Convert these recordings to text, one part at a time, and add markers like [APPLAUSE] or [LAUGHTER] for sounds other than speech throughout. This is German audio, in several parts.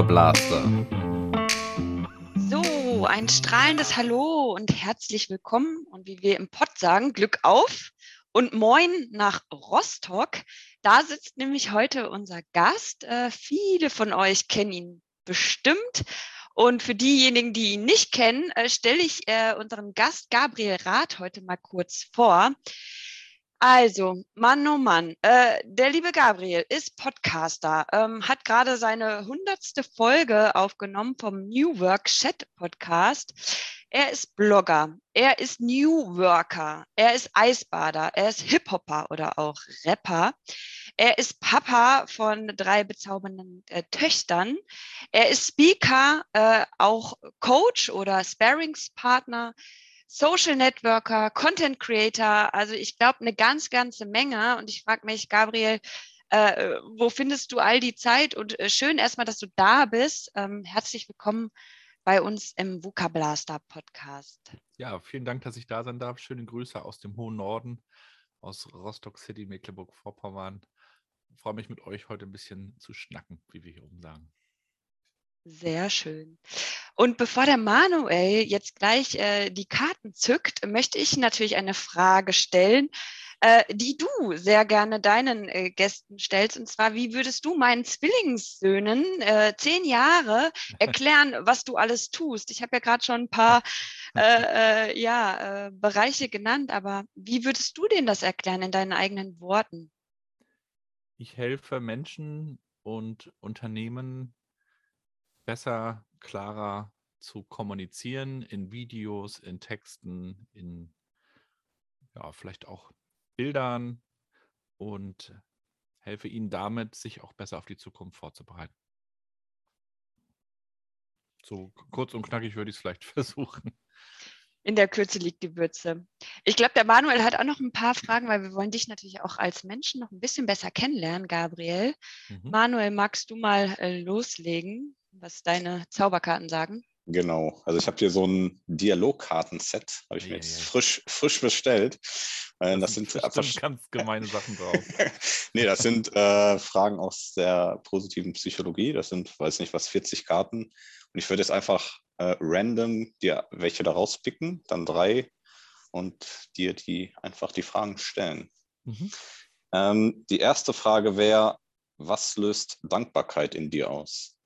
Blaster. So, ein strahlendes Hallo und herzlich willkommen und wie wir im Pott sagen, Glück auf und moin nach Rostock. Da sitzt nämlich heute unser Gast. Äh, viele von euch kennen ihn bestimmt. Und für diejenigen, die ihn nicht kennen, äh, stelle ich äh, unseren Gast Gabriel Rath heute mal kurz vor. Also, Mann, oh Mann, äh, der liebe Gabriel ist Podcaster, ähm, hat gerade seine hundertste Folge aufgenommen vom New Work Chat Podcast. Er ist Blogger, er ist New Worker, er ist Eisbader, er ist Hip-Hopper oder auch Rapper. Er ist Papa von drei bezaubernden äh, Töchtern. Er ist Speaker, äh, auch Coach oder Sparingspartner. Social Networker, Content Creator, also ich glaube eine ganz, ganze Menge. Und ich frage mich, Gabriel, äh, wo findest du all die Zeit? Und äh, schön erstmal, dass du da bist. Ähm, herzlich willkommen bei uns im VUCA Blaster Podcast. Ja, vielen Dank, dass ich da sein darf. Schöne Grüße aus dem hohen Norden, aus Rostock City, Mecklenburg-Vorpommern. Freue mich mit euch heute ein bisschen zu schnacken, wie wir hier oben sagen. Sehr schön. Und bevor der Manuel jetzt gleich äh, die Karten zückt, möchte ich natürlich eine Frage stellen, äh, die du sehr gerne deinen äh, Gästen stellst. Und zwar, wie würdest du meinen Zwillingssöhnen, äh, zehn Jahre, erklären, was du alles tust? Ich habe ja gerade schon ein paar [LAUGHS] äh, äh, ja, Bereiche genannt, aber wie würdest du denen das erklären in deinen eigenen Worten? Ich helfe Menschen und Unternehmen besser, klarer zu kommunizieren in Videos, in Texten, in ja, vielleicht auch Bildern und helfe ihnen damit, sich auch besser auf die Zukunft vorzubereiten. So kurz und knackig würde ich es vielleicht [LAUGHS] versuchen. In der Kürze liegt die Würze. Ich glaube, der Manuel hat auch noch ein paar Fragen, weil wir wollen dich natürlich auch als Menschen noch ein bisschen besser kennenlernen, Gabriel. Mhm. Manuel, magst du mal äh, loslegen? Was deine Zauberkarten sagen. Genau, also ich habe hier so ein Dialogkartenset, habe ich mir jetzt frisch, frisch bestellt. Äh, das, das sind ganz gemeine Sachen drauf. [LAUGHS] nee, das sind äh, Fragen aus der positiven Psychologie. Das sind, weiß nicht was, 40 Karten. Und ich würde jetzt einfach äh, random dir welche daraus picken, dann drei und dir die einfach die Fragen stellen. Mhm. Ähm, die erste Frage wäre, was löst Dankbarkeit in dir aus?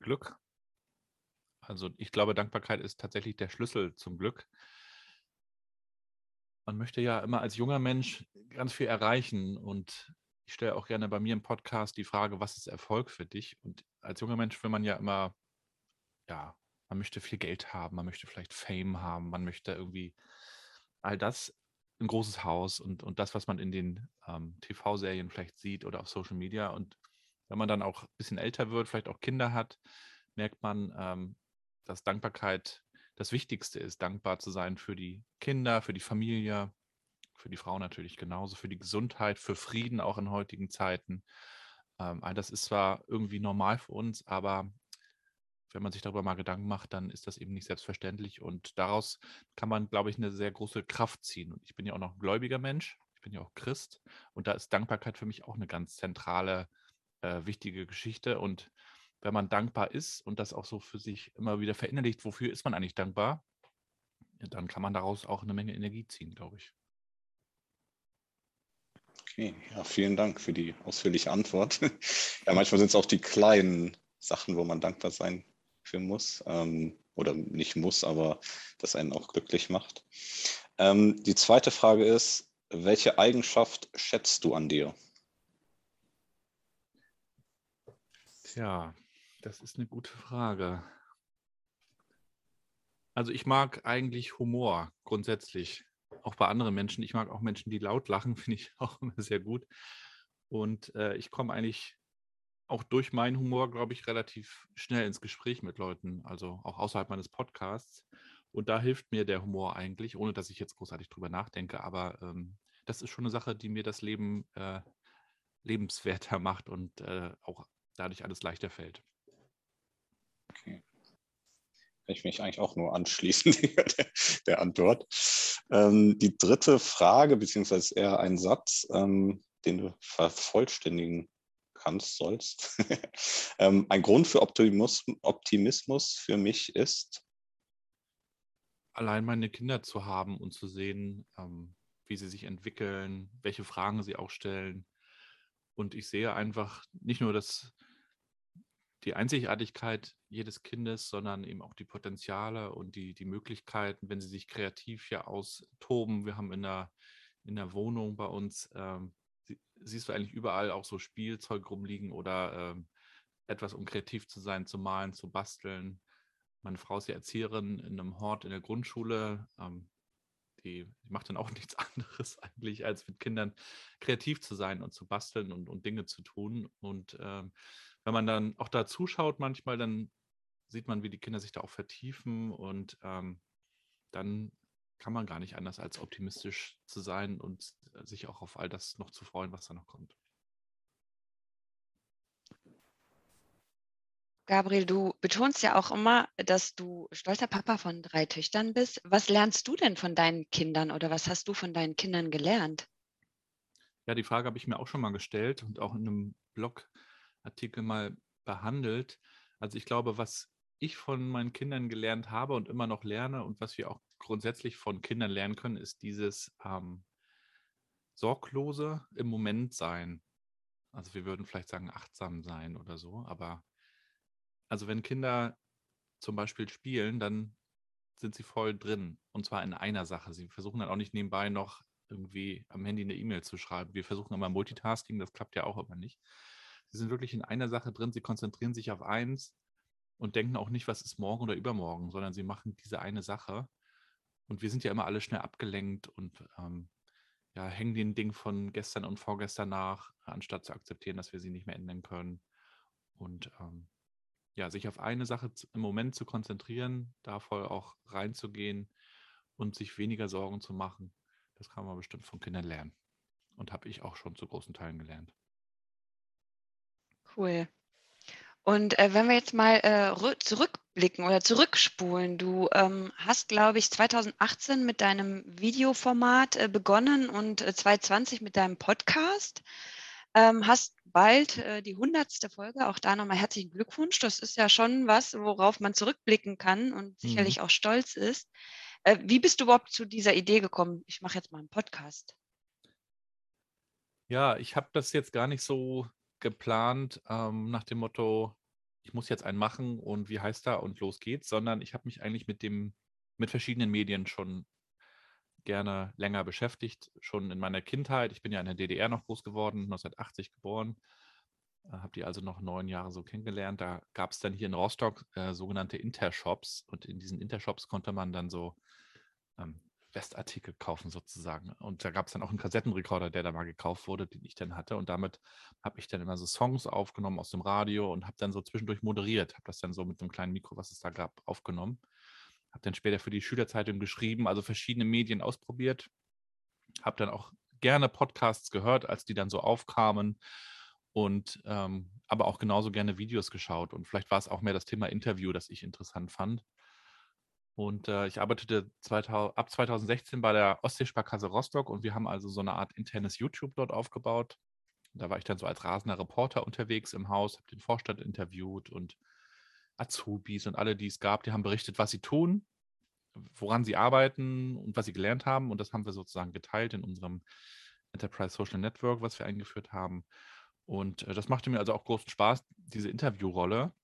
Glück. Also ich glaube, Dankbarkeit ist tatsächlich der Schlüssel zum Glück. Man möchte ja immer als junger Mensch ganz viel erreichen und ich stelle auch gerne bei mir im Podcast die Frage, was ist Erfolg für dich? Und als junger Mensch will man ja immer, ja, man möchte viel Geld haben, man möchte vielleicht Fame haben, man möchte irgendwie all das, ein großes Haus und, und das, was man in den ähm, TV-Serien vielleicht sieht oder auf Social Media. Und wenn man dann auch ein bisschen älter wird, vielleicht auch Kinder hat, merkt man, ähm, dass Dankbarkeit das Wichtigste ist, dankbar zu sein für die Kinder, für die Familie, für die Frau natürlich genauso, für die Gesundheit, für Frieden auch in heutigen Zeiten. Ähm, all das ist zwar irgendwie normal für uns, aber wenn man sich darüber mal Gedanken macht, dann ist das eben nicht selbstverständlich und daraus kann man, glaube ich, eine sehr große Kraft ziehen. Und ich bin ja auch noch ein gläubiger Mensch, ich bin ja auch Christ und da ist Dankbarkeit für mich auch eine ganz zentrale äh, wichtige Geschichte. Und wenn man dankbar ist und das auch so für sich immer wieder verinnerlicht, wofür ist man eigentlich dankbar, dann kann man daraus auch eine Menge Energie ziehen, glaube ich. Okay, ja, vielen Dank für die ausführliche Antwort. [LAUGHS] ja, manchmal sind es auch die kleinen Sachen, wo man dankbar sein für muss. Ähm, oder nicht muss, aber das einen auch glücklich macht. Ähm, die zweite Frage ist, welche Eigenschaft schätzt du an dir? Tja, das ist eine gute Frage. Also ich mag eigentlich Humor grundsätzlich, auch bei anderen Menschen. Ich mag auch Menschen, die laut lachen, [LAUGHS] finde ich auch immer sehr gut. Und äh, ich komme eigentlich auch durch meinen Humor, glaube ich, relativ schnell ins Gespräch mit Leuten, also auch außerhalb meines Podcasts. Und da hilft mir der Humor eigentlich, ohne dass ich jetzt großartig drüber nachdenke. Aber ähm, das ist schon eine Sache, die mir das Leben äh, lebenswerter macht und äh, auch dadurch alles leichter fällt. Okay. Kann ich mich eigentlich auch nur anschließen, [LAUGHS] der, der Antwort. Ähm, die dritte Frage, beziehungsweise eher ein Satz, ähm, den du vervollständigen kannst, sollst. [LAUGHS] ähm, ein Grund für Optimus, Optimismus für mich ist? Allein meine Kinder zu haben und zu sehen, ähm, wie sie sich entwickeln, welche Fragen sie auch stellen. Und ich sehe einfach nicht nur das, die Einzigartigkeit jedes Kindes, sondern eben auch die Potenziale und die, die Möglichkeiten, wenn sie sich kreativ hier austoben. Wir haben in der, in der Wohnung bei uns, ähm, siehst du eigentlich überall auch so Spielzeug rumliegen oder ähm, etwas, um kreativ zu sein, zu malen, zu basteln. Meine Frau ist ja Erzieherin in einem Hort in der Grundschule. Ähm, die, die, macht dann auch [LAUGHS] nichts anderes eigentlich, als mit Kindern kreativ zu sein und zu basteln und, und Dinge zu tun. Und ähm, wenn man dann auch da zuschaut manchmal, dann sieht man, wie die Kinder sich da auch vertiefen und ähm, dann kann man gar nicht anders als optimistisch zu sein und sich auch auf all das noch zu freuen, was da noch kommt. Gabriel, du betonst ja auch immer, dass du stolzer Papa von drei Töchtern bist. Was lernst du denn von deinen Kindern oder was hast du von deinen Kindern gelernt? Ja, die Frage habe ich mir auch schon mal gestellt und auch in einem Blogartikel mal behandelt. Also ich glaube, was ich von meinen Kindern gelernt habe und immer noch lerne und was wir auch grundsätzlich von Kindern lernen können, ist dieses ähm, sorglose im Moment sein. Also wir würden vielleicht sagen achtsam sein oder so, aber also wenn Kinder zum Beispiel spielen, dann sind sie voll drin. Und zwar in einer Sache. Sie versuchen dann auch nicht nebenbei noch irgendwie am Handy eine E-Mail zu schreiben. Wir versuchen immer Multitasking, das klappt ja auch immer nicht. Sie sind wirklich in einer Sache drin, sie konzentrieren sich auf eins und denken auch nicht, was ist morgen oder übermorgen, sondern sie machen diese eine Sache. Und wir sind ja immer alle schnell abgelenkt und ähm, ja, hängen den Ding von gestern und vorgestern nach, anstatt zu akzeptieren, dass wir sie nicht mehr ändern können. Und ähm, ja, sich auf eine Sache im Moment zu konzentrieren, da voll auch reinzugehen und sich weniger Sorgen zu machen, das kann man bestimmt von Kindern lernen. Und habe ich auch schon zu großen Teilen gelernt. Cool. Und äh, wenn wir jetzt mal äh, zurückblicken oder zurückspulen, du ähm, hast, glaube ich, 2018 mit deinem Videoformat äh, begonnen und 2020 äh, mit deinem Podcast. Ähm, hast bald äh, die hundertste Folge. Auch da nochmal herzlichen Glückwunsch. Das ist ja schon was, worauf man zurückblicken kann und sicherlich mhm. auch stolz ist. Äh, wie bist du überhaupt zu dieser Idee gekommen? Ich mache jetzt mal einen Podcast. Ja, ich habe das jetzt gar nicht so geplant ähm, nach dem Motto, ich muss jetzt einen machen und wie heißt er und los geht's, sondern ich habe mich eigentlich mit dem, mit verschiedenen Medien schon gerne länger beschäftigt, schon in meiner Kindheit. Ich bin ja in der DDR noch groß geworden, 1980 geboren, äh, habe die also noch neun Jahre so kennengelernt. Da gab es dann hier in Rostock äh, sogenannte Intershops und in diesen Intershops konnte man dann so ähm, Westartikel kaufen sozusagen. Und da gab es dann auch einen Kassettenrekorder, der da mal gekauft wurde, den ich dann hatte. Und damit habe ich dann immer so Songs aufgenommen aus dem Radio und habe dann so zwischendurch moderiert, habe das dann so mit einem kleinen Mikro, was es da gab, aufgenommen habe dann später für die Schülerzeitung geschrieben, also verschiedene Medien ausprobiert, habe dann auch gerne Podcasts gehört, als die dann so aufkamen und ähm, aber auch genauso gerne Videos geschaut und vielleicht war es auch mehr das Thema Interview, das ich interessant fand. Und äh, ich arbeitete 2000, ab 2016 bei der Ostseesparkasse Rostock und wir haben also so eine Art internes YouTube dort aufgebaut. Da war ich dann so als rasender Reporter unterwegs im Haus, habe den Vorstand interviewt und Azubis und alle, die es gab, die haben berichtet, was sie tun, woran sie arbeiten und was sie gelernt haben. Und das haben wir sozusagen geteilt in unserem Enterprise Social Network, was wir eingeführt haben. Und äh, das machte mir also auch großen Spaß, diese Interviewrolle.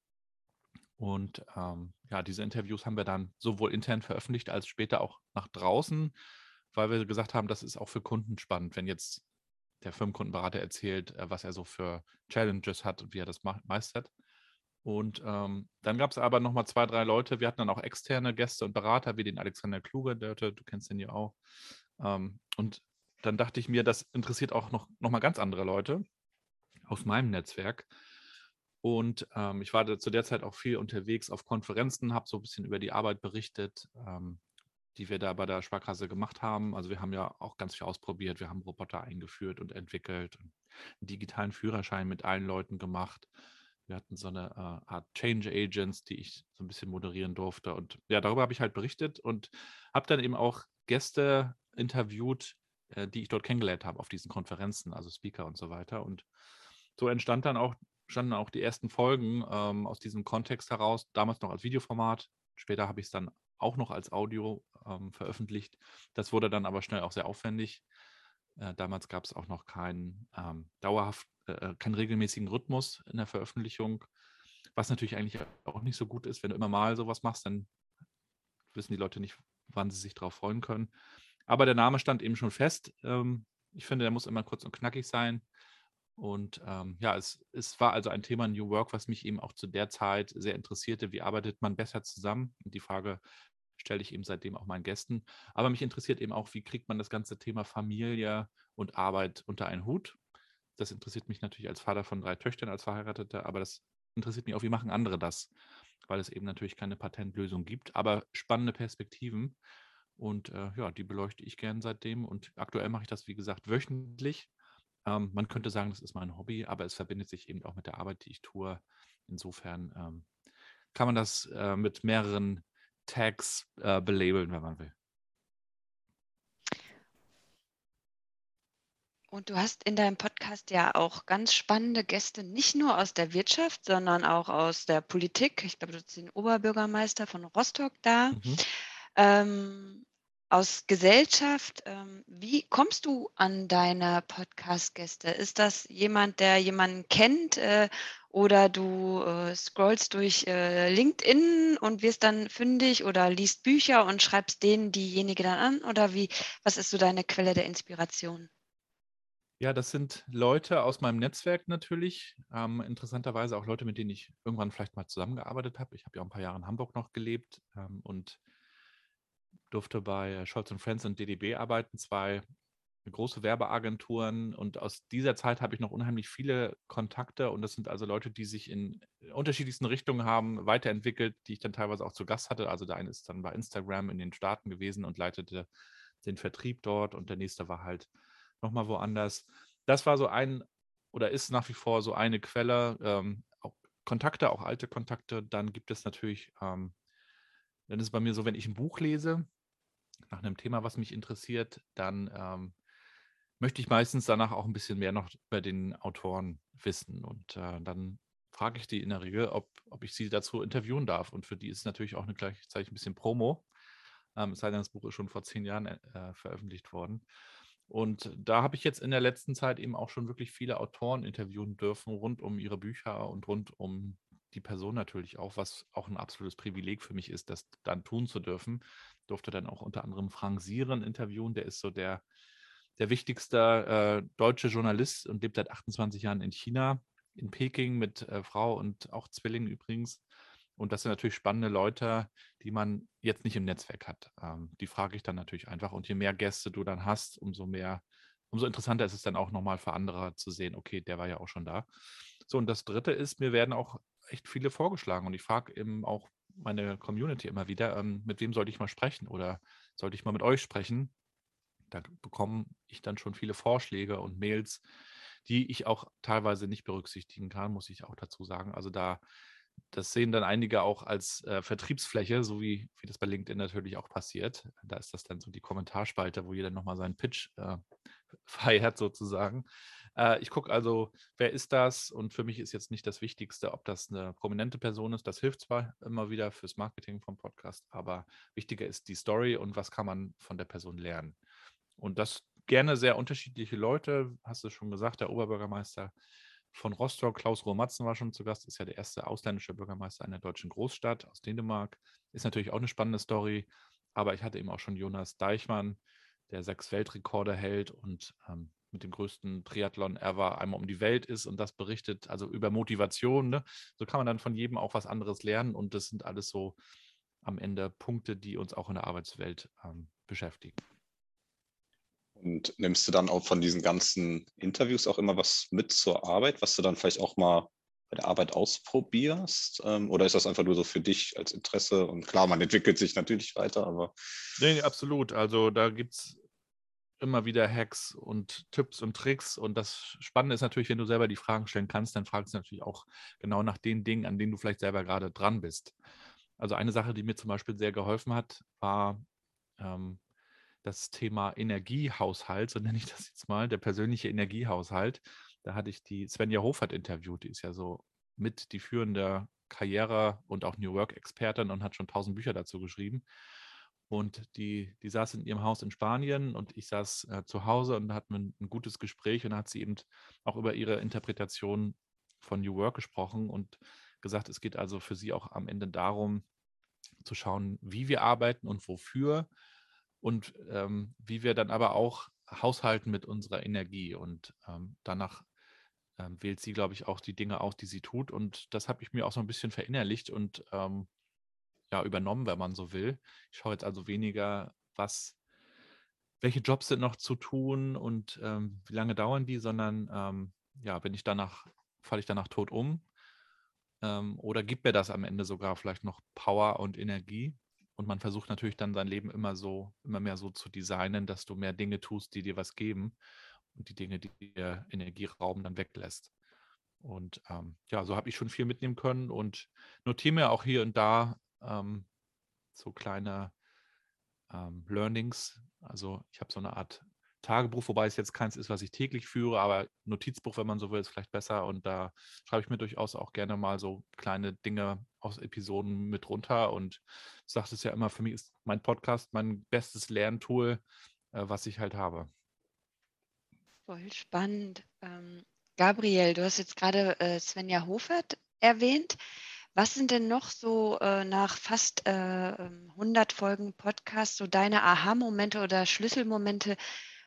Und ähm, ja, diese Interviews haben wir dann sowohl intern veröffentlicht als später auch nach draußen, weil wir gesagt haben, das ist auch für Kunden spannend, wenn jetzt der Firmenkundenberater erzählt, äh, was er so für Challenges hat und wie er das meistert. Und ähm, dann gab es aber nochmal zwei, drei Leute. Wir hatten dann auch externe Gäste und Berater, wie den Alexander Kluge, der, du kennst den ja auch. Ähm, und dann dachte ich mir, das interessiert auch noch, noch ganz andere Leute aus meinem Netzwerk. Und ähm, ich war zu der Zeit auch viel unterwegs auf Konferenzen, habe so ein bisschen über die Arbeit berichtet, ähm, die wir da bei der Sparkasse gemacht haben. Also wir haben ja auch ganz viel ausprobiert. Wir haben Roboter eingeführt und entwickelt, einen digitalen Führerschein mit allen Leuten gemacht. Wir hatten so eine äh, Art Change Agents, die ich so ein bisschen moderieren durfte. Und ja, darüber habe ich halt berichtet und habe dann eben auch Gäste interviewt, äh, die ich dort kennengelernt habe auf diesen Konferenzen, also Speaker und so weiter. Und so entstand dann auch, standen auch die ersten Folgen ähm, aus diesem Kontext heraus, damals noch als Videoformat. Später habe ich es dann auch noch als Audio ähm, veröffentlicht. Das wurde dann aber schnell auch sehr aufwendig. Äh, damals gab es auch noch keinen ähm, dauerhaft, äh, äh, keinen regelmäßigen Rhythmus in der Veröffentlichung, was natürlich eigentlich auch nicht so gut ist. Wenn du immer mal sowas machst, dann wissen die Leute nicht, wann sie sich darauf freuen können. Aber der Name stand eben schon fest. Ähm, ich finde, der muss immer kurz und knackig sein. Und ähm, ja, es, es war also ein Thema New Work, was mich eben auch zu der Zeit sehr interessierte. Wie arbeitet man besser zusammen? Und die Frage stelle ich eben seitdem auch meinen Gästen. Aber mich interessiert eben auch, wie kriegt man das ganze Thema Familie und Arbeit unter einen Hut? Das interessiert mich natürlich als Vater von drei Töchtern, als Verheirateter, aber das interessiert mich auch, wie machen andere das? Weil es eben natürlich keine Patentlösung gibt, aber spannende Perspektiven. Und äh, ja, die beleuchte ich gern seitdem. Und aktuell mache ich das, wie gesagt, wöchentlich ähm, man könnte sagen, das ist mein Hobby, aber es verbindet sich eben auch mit der Arbeit, die ich tue. Insofern ähm, kann man das äh, mit mehreren Tags äh, belabeln, wenn man will. Und du hast in deinem Podcast ja auch ganz spannende Gäste, nicht nur aus der Wirtschaft, sondern auch aus der Politik. Ich glaube, du hast den Oberbürgermeister von Rostock da. Mhm. Ähm, aus Gesellschaft. Ähm, wie kommst du an deine Podcast-Gäste? Ist das jemand, der jemanden kennt äh, oder du äh, scrollst durch äh, LinkedIn und wirst dann fündig oder liest Bücher und schreibst denen diejenige dann an? Oder wie, was ist so deine Quelle der Inspiration? Ja, das sind Leute aus meinem Netzwerk natürlich. Ähm, interessanterweise auch Leute, mit denen ich irgendwann vielleicht mal zusammengearbeitet habe. Ich habe ja ein paar Jahre in Hamburg noch gelebt ähm, und durfte bei Scholz Friends und DDB arbeiten, zwei große Werbeagenturen. Und aus dieser Zeit habe ich noch unheimlich viele Kontakte. Und das sind also Leute, die sich in unterschiedlichsten Richtungen haben weiterentwickelt, die ich dann teilweise auch zu Gast hatte. Also der eine ist dann bei Instagram in den Staaten gewesen und leitete den Vertrieb dort. Und der nächste war halt nochmal woanders. Das war so ein oder ist nach wie vor so eine Quelle. Ähm, auch Kontakte, auch alte Kontakte. Dann gibt es natürlich ähm, dann ist es bei mir so, wenn ich ein Buch lese, nach einem Thema, was mich interessiert, dann ähm, möchte ich meistens danach auch ein bisschen mehr noch über den Autoren wissen. Und äh, dann frage ich die in der Regel, ob, ob ich sie dazu interviewen darf. Und für die ist natürlich auch eine gleichzeitig ein bisschen Promo. Ähm, es sei denn, das Buch ist schon vor zehn Jahren äh, veröffentlicht worden. Und da habe ich jetzt in der letzten Zeit eben auch schon wirklich viele Autoren interviewen dürfen, rund um ihre Bücher und rund um die Person natürlich auch, was auch ein absolutes Privileg für mich ist, das dann tun zu dürfen. Durfte dann auch unter anderem Frank Sieren interviewen, der ist so der, der wichtigste äh, deutsche Journalist und lebt seit 28 Jahren in China, in Peking mit äh, Frau und auch Zwillingen übrigens. Und das sind natürlich spannende Leute, die man jetzt nicht im Netzwerk hat. Ähm, die frage ich dann natürlich einfach. Und je mehr Gäste du dann hast, umso mehr, umso interessanter ist es dann auch nochmal für andere zu sehen, okay, der war ja auch schon da. So, und das dritte ist, mir werden auch echt viele vorgeschlagen und ich frage eben auch meine Community immer wieder, ähm, mit wem sollte ich mal sprechen oder sollte ich mal mit euch sprechen? Da bekomme ich dann schon viele Vorschläge und Mails, die ich auch teilweise nicht berücksichtigen kann, muss ich auch dazu sagen. Also da, das sehen dann einige auch als äh, Vertriebsfläche, so wie, wie das bei LinkedIn natürlich auch passiert. Da ist das dann so die Kommentarspalte, wo jeder nochmal seinen Pitch äh, [LAUGHS] feiert sozusagen. Äh, ich gucke also, wer ist das? Und für mich ist jetzt nicht das Wichtigste, ob das eine prominente Person ist. Das hilft zwar immer wieder fürs Marketing vom Podcast, aber wichtiger ist die Story und was kann man von der Person lernen. Und das gerne sehr unterschiedliche Leute, hast du schon gesagt, der Oberbürgermeister von Rostock, Klaus Romatzen war schon zu Gast, ist ja der erste ausländische Bürgermeister einer deutschen Großstadt aus Dänemark. Ist natürlich auch eine spannende Story, aber ich hatte eben auch schon Jonas Deichmann, der sechs Weltrekorde hält und ähm, mit dem größten Triathlon ever einmal um die Welt ist und das berichtet, also über Motivation. Ne? So kann man dann von jedem auch was anderes lernen und das sind alles so am Ende Punkte, die uns auch in der Arbeitswelt ähm, beschäftigen. Und nimmst du dann auch von diesen ganzen Interviews auch immer was mit zur Arbeit, was du dann vielleicht auch mal bei der Arbeit ausprobierst? Ähm, oder ist das einfach nur so für dich als Interesse? Und klar, man entwickelt sich natürlich weiter, aber. Nee, absolut. Also da gibt es immer wieder Hacks und Tipps und Tricks. Und das Spannende ist natürlich, wenn du selber die Fragen stellen kannst, dann fragst du natürlich auch genau nach den Dingen, an denen du vielleicht selber gerade dran bist. Also eine Sache, die mir zum Beispiel sehr geholfen hat, war ähm, das Thema Energiehaushalt, so [LAUGHS] nenne ich das jetzt mal, der persönliche Energiehaushalt. Da hatte ich die Svenja Hofert interviewt, die ist ja so mit die führende Karriere- und auch New Work-Expertin und hat schon tausend Bücher dazu geschrieben. Und die, die saß in ihrem Haus in Spanien und ich saß äh, zu Hause und hatten ein, ein gutes Gespräch und hat sie eben auch über ihre Interpretation von New Work gesprochen und gesagt, es geht also für sie auch am Ende darum, zu schauen, wie wir arbeiten und wofür und ähm, wie wir dann aber auch haushalten mit unserer Energie. Und ähm, danach ähm, wählt sie, glaube ich, auch die Dinge aus, die sie tut. Und das habe ich mir auch so ein bisschen verinnerlicht und ähm, ja, übernommen, wenn man so will. Ich schaue jetzt also weniger, was, welche Jobs sind noch zu tun und ähm, wie lange dauern die, sondern ähm, ja, bin ich danach, falle ich danach tot um ähm, oder gibt mir das am Ende sogar vielleicht noch Power und Energie? Und man versucht natürlich dann sein Leben immer so, immer mehr so zu designen, dass du mehr Dinge tust, die dir was geben und die Dinge, die dir Energie rauben, dann weglässt. Und ähm, ja, so habe ich schon viel mitnehmen können und notiere mir auch hier und da ähm, so kleine ähm, Learnings. Also ich habe so eine Art Tagebuch, wobei es jetzt keins ist, was ich täglich führe, aber Notizbuch, wenn man so will, ist vielleicht besser. Und da schreibe ich mir durchaus auch gerne mal so kleine Dinge aus Episoden mit runter. Und ich sage es ja immer, für mich ist mein Podcast mein bestes Lerntool, äh, was ich halt habe. Voll spannend. Ähm, Gabriel, du hast jetzt gerade äh, Svenja Hofert erwähnt. Was sind denn noch so äh, nach fast äh, 100 ähm, Folgen Podcast so deine Aha-Momente oder Schlüsselmomente,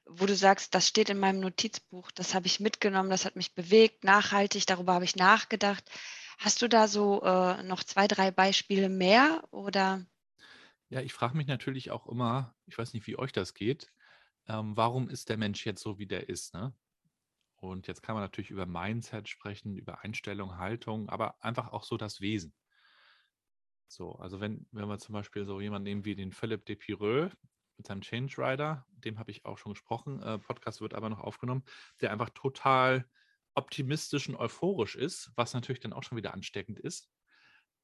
wo du sagst, das steht in meinem Notizbuch, das habe ich mitgenommen, das hat mich bewegt, nachhaltig, darüber habe ich nachgedacht. Hast du da so äh, noch zwei, drei Beispiele mehr oder? Ja, ich frage mich natürlich auch immer, ich weiß nicht, wie euch das geht, ähm, warum ist der Mensch jetzt so, wie der ist? Ne? Und jetzt kann man natürlich über Mindset sprechen, über Einstellung, Haltung, aber einfach auch so das Wesen. So, also wenn, wenn wir zum Beispiel so jemanden nehmen wie den Philipp de Pireux, mit seinem Change Rider, dem habe ich auch schon gesprochen. Äh, Podcast wird aber noch aufgenommen, der einfach total optimistisch und euphorisch ist, was natürlich dann auch schon wieder ansteckend ist.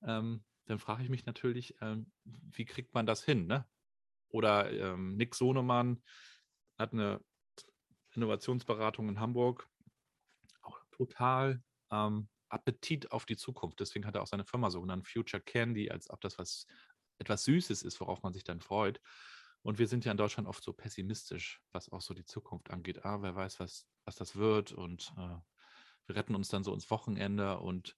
Ähm, dann frage ich mich natürlich, ähm, wie kriegt man das hin? Ne? Oder ähm, Nick Sonemann hat eine Innovationsberatung in Hamburg, auch total ähm, Appetit auf die Zukunft. Deswegen hat er auch seine Firma so genannt, Future Candy, als ob das was etwas Süßes ist, worauf man sich dann freut. Und wir sind ja in Deutschland oft so pessimistisch, was auch so die Zukunft angeht. Ah, wer weiß, was, was das wird. Und äh, wir retten uns dann so ins Wochenende. Und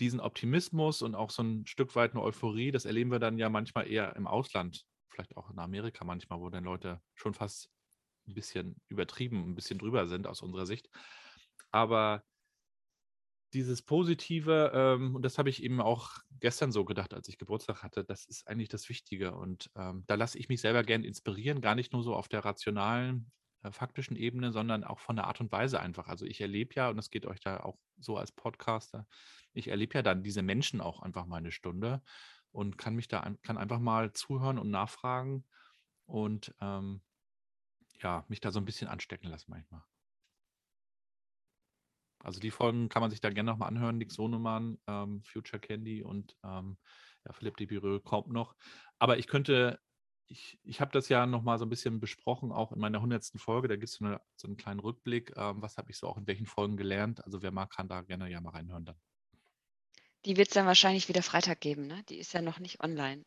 diesen Optimismus und auch so ein Stück weit eine Euphorie, das erleben wir dann ja manchmal eher im Ausland, vielleicht auch in Amerika manchmal, wo dann Leute schon fast ein bisschen übertrieben, ein bisschen drüber sind aus unserer Sicht. Aber dieses Positive, ähm, und das habe ich eben auch gestern so gedacht, als ich Geburtstag hatte, das ist eigentlich das Wichtige. Und ähm, da lasse ich mich selber gern inspirieren, gar nicht nur so auf der rationalen, äh, faktischen Ebene, sondern auch von der Art und Weise einfach. Also ich erlebe ja, und das geht euch da auch so als Podcaster, ich erlebe ja dann diese Menschen auch einfach mal eine Stunde und kann mich da kann einfach mal zuhören und nachfragen und ähm, ja, mich da so ein bisschen anstecken lassen manchmal. Also die Folgen kann man sich da gerne nochmal anhören. Nick Sonemann, ähm, Future Candy und ähm, ja, Philipp de Bireux kommt noch. Aber ich könnte, ich, ich habe das ja nochmal so ein bisschen besprochen, auch in meiner 100. Folge. Da gibt es so, eine, so einen kleinen Rückblick. Ähm, was habe ich so auch in welchen Folgen gelernt? Also wer mag, kann da gerne ja mal reinhören dann. Die wird es dann wahrscheinlich wieder Freitag geben, ne? Die ist ja noch nicht online.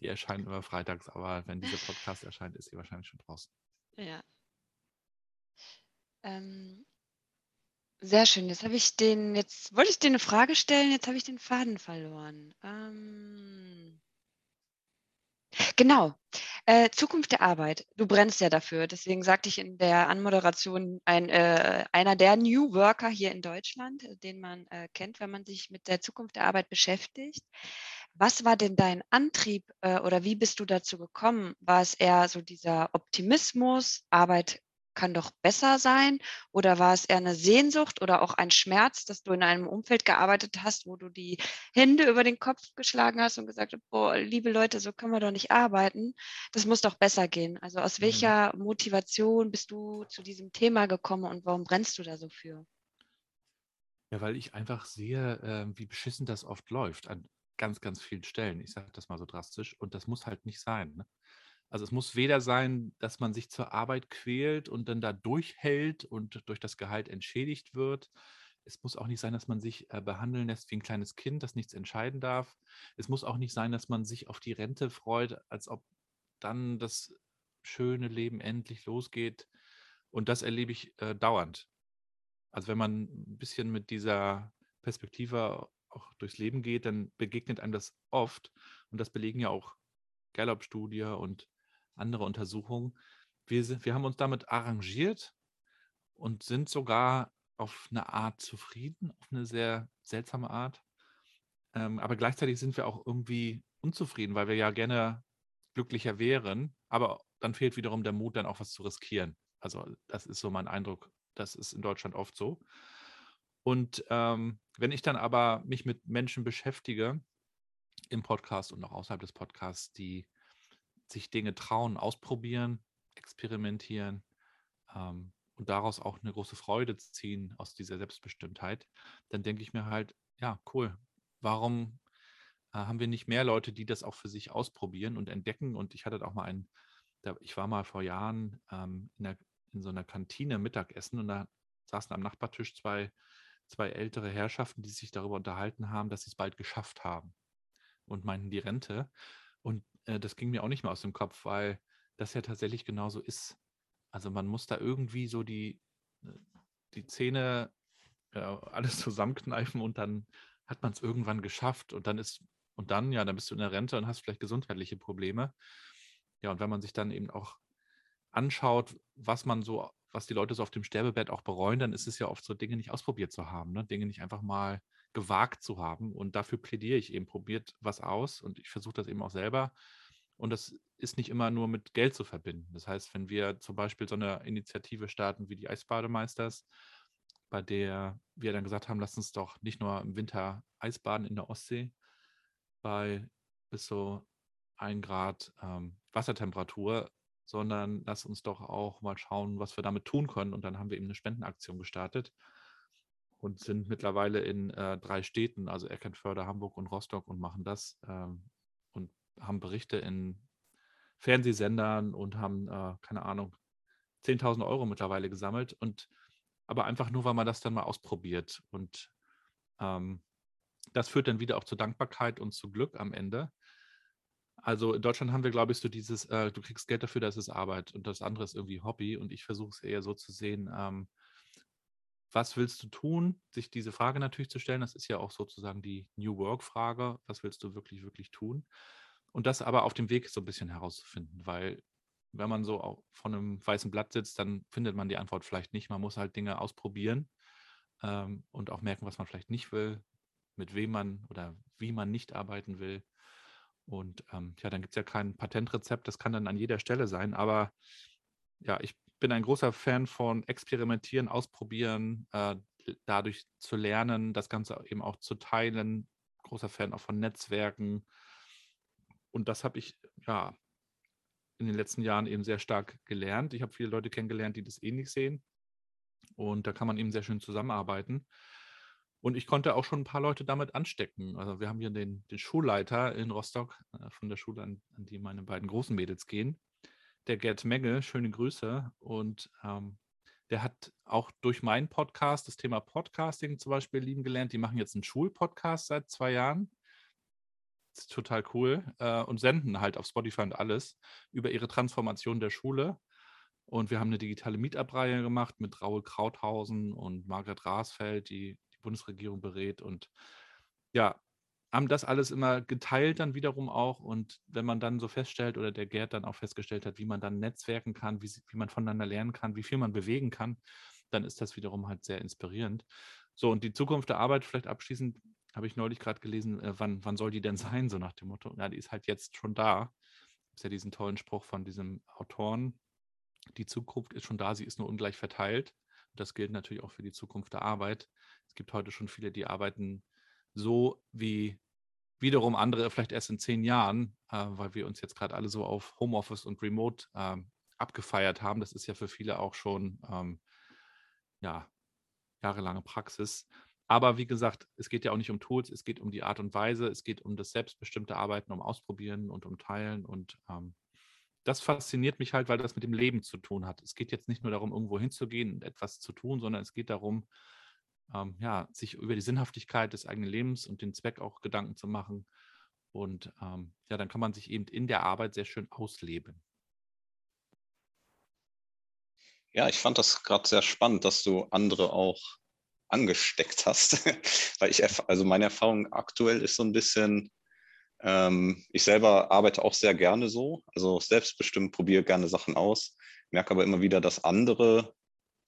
Die erscheint immer freitags, aber wenn dieser Podcast erscheint, ist sie wahrscheinlich schon draußen. Ja. Ähm, sehr schön. Jetzt habe ich den, jetzt wollte ich dir eine Frage stellen, jetzt habe ich den Faden verloren. Ähm, genau. Äh, Zukunft der Arbeit. Du brennst ja dafür. Deswegen sagte ich in der Anmoderation, ein, äh, einer der New Worker hier in Deutschland, äh, den man äh, kennt, wenn man sich mit der Zukunft der Arbeit beschäftigt. Was war denn dein Antrieb äh, oder wie bist du dazu gekommen? War es eher so dieser Optimismus, Arbeit kann doch besser sein? Oder war es eher eine Sehnsucht oder auch ein Schmerz, dass du in einem Umfeld gearbeitet hast, wo du die Hände über den Kopf geschlagen hast und gesagt hast, boah, liebe Leute, so können wir doch nicht arbeiten. Das muss doch besser gehen. Also aus mhm. welcher Motivation bist du zu diesem Thema gekommen und warum brennst du da so für? Ja, weil ich einfach sehe, äh, wie beschissen das oft läuft an ganz, ganz vielen Stellen. Ich sage das mal so drastisch. Und das muss halt nicht sein. Ne? Also es muss weder sein, dass man sich zur Arbeit quält und dann da durchhält und durch das Gehalt entschädigt wird. Es muss auch nicht sein, dass man sich äh, behandeln lässt wie ein kleines Kind, das nichts entscheiden darf. Es muss auch nicht sein, dass man sich auf die Rente freut, als ob dann das schöne Leben endlich losgeht. Und das erlebe ich äh, dauernd. Also wenn man ein bisschen mit dieser Perspektive auch durchs Leben geht, dann begegnet einem das oft. Und das belegen ja auch Gallup-Studie und andere Untersuchungen. Wir, sind, wir haben uns damit arrangiert und sind sogar auf eine Art zufrieden, auf eine sehr seltsame Art. Ähm, aber gleichzeitig sind wir auch irgendwie unzufrieden, weil wir ja gerne glücklicher wären. Aber dann fehlt wiederum der Mut, dann auch was zu riskieren. Also das ist so mein Eindruck. Das ist in Deutschland oft so. Und ähm, wenn ich dann aber mich mit Menschen beschäftige, im Podcast und auch außerhalb des Podcasts, die sich Dinge trauen, ausprobieren, experimentieren ähm, und daraus auch eine große Freude ziehen aus dieser Selbstbestimmtheit, dann denke ich mir halt, ja, cool, warum äh, haben wir nicht mehr Leute, die das auch für sich ausprobieren und entdecken? Und ich hatte auch mal einen, ich war mal vor Jahren ähm, in, der, in so einer Kantine Mittagessen und da saßen am Nachbartisch zwei, zwei ältere Herrschaften, die sich darüber unterhalten haben, dass sie es bald geschafft haben und meinten die Rente. Und äh, das ging mir auch nicht mehr aus dem Kopf, weil das ja tatsächlich genauso ist. Also man muss da irgendwie so die, äh, die Zähne äh, alles [LAUGHS] zusammenkneifen und dann hat man es irgendwann geschafft und dann ist, und dann, ja, dann bist du in der Rente und hast vielleicht gesundheitliche Probleme. Ja, und wenn man sich dann eben auch anschaut, was man so, was die Leute so auf dem Sterbebett auch bereuen, dann ist es ja oft so, Dinge nicht ausprobiert zu haben, ne? Dinge nicht einfach mal gewagt zu haben. Und dafür plädiere ich eben, probiert was aus und ich versuche das eben auch selber. Und das ist nicht immer nur mit Geld zu verbinden. Das heißt, wenn wir zum Beispiel so eine Initiative starten wie die Eisbademeisters, bei der wir dann gesagt haben, lass uns doch nicht nur im Winter Eisbaden in der Ostsee bei bis so ein Grad ähm, Wassertemperatur, sondern lass uns doch auch mal schauen, was wir damit tun können. Und dann haben wir eben eine Spendenaktion gestartet und sind mittlerweile in äh, drei Städten, also Eckernförde, Hamburg und Rostock und machen das ähm, und haben Berichte in Fernsehsendern und haben, äh, keine Ahnung, 10.000 Euro mittlerweile gesammelt und aber einfach nur, weil man das dann mal ausprobiert und ähm, das führt dann wieder auch zur Dankbarkeit und zu Glück am Ende. Also in Deutschland haben wir, glaube ich, so dieses, äh, du kriegst Geld dafür, das ist Arbeit und das andere ist irgendwie Hobby und ich versuche es eher so zu sehen, ähm, was willst du tun? Sich diese Frage natürlich zu stellen, das ist ja auch sozusagen die New Work-Frage. Was willst du wirklich, wirklich tun? Und das aber auf dem Weg so ein bisschen herauszufinden, weil wenn man so von einem weißen Blatt sitzt, dann findet man die Antwort vielleicht nicht. Man muss halt Dinge ausprobieren ähm, und auch merken, was man vielleicht nicht will, mit wem man oder wie man nicht arbeiten will. Und ähm, ja, dann gibt es ja kein Patentrezept, das kann dann an jeder Stelle sein. Aber ja, ich bin ein großer Fan von Experimentieren, Ausprobieren, äh, dadurch zu lernen, das Ganze eben auch zu teilen. Großer Fan auch von Netzwerken. Und das habe ich ja in den letzten Jahren eben sehr stark gelernt. Ich habe viele Leute kennengelernt, die das ähnlich sehen. Und da kann man eben sehr schön zusammenarbeiten. Und ich konnte auch schon ein paar Leute damit anstecken. Also wir haben hier den, den Schulleiter in Rostock äh, von der Schule, an, an die meine beiden großen Mädels gehen der Gerd Menge, schöne Grüße. Und ähm, der hat auch durch meinen Podcast das Thema Podcasting zum Beispiel lieben gelernt. Die machen jetzt einen Schulpodcast seit zwei Jahren. Ist total cool. Äh, und senden halt auf Spotify und alles über ihre Transformation der Schule. Und wir haben eine digitale Meetup-Reihe gemacht mit Raul Krauthausen und Margret Rasfeld, die Bundesregierung berät. Und ja, haben das alles immer geteilt dann wiederum auch. Und wenn man dann so feststellt oder der Gerd dann auch festgestellt hat, wie man dann netzwerken kann, wie, wie man voneinander lernen kann, wie viel man bewegen kann, dann ist das wiederum halt sehr inspirierend. So, und die Zukunft der Arbeit, vielleicht abschließend, habe ich neulich gerade gelesen, äh, wann, wann soll die denn sein, so nach dem Motto, ja, die ist halt jetzt schon da. Ist ja diesen tollen Spruch von diesem Autoren, die Zukunft ist schon da, sie ist nur ungleich verteilt. Das gilt natürlich auch für die Zukunft der Arbeit. Es gibt heute schon viele, die arbeiten so, wie wiederum andere vielleicht erst in zehn Jahren, äh, weil wir uns jetzt gerade alle so auf Homeoffice und Remote äh, abgefeiert haben. Das ist ja für viele auch schon ähm, ja, jahrelange Praxis. Aber wie gesagt, es geht ja auch nicht um Tools, es geht um die Art und Weise, es geht um das selbstbestimmte Arbeiten, um Ausprobieren und um Teilen. Und ähm, das fasziniert mich halt, weil das mit dem Leben zu tun hat. Es geht jetzt nicht nur darum, irgendwo hinzugehen und etwas zu tun, sondern es geht darum, ähm, ja, sich über die Sinnhaftigkeit des eigenen Lebens und den Zweck auch Gedanken zu machen. Und ähm, ja, dann kann man sich eben in der Arbeit sehr schön ausleben. Ja, ich fand das gerade sehr spannend, dass du andere auch angesteckt hast, [LAUGHS] weil ich, also meine Erfahrung aktuell ist so ein bisschen, ähm, ich selber arbeite auch sehr gerne so, also selbstbestimmt probiere gerne Sachen aus, merke aber immer wieder, dass andere,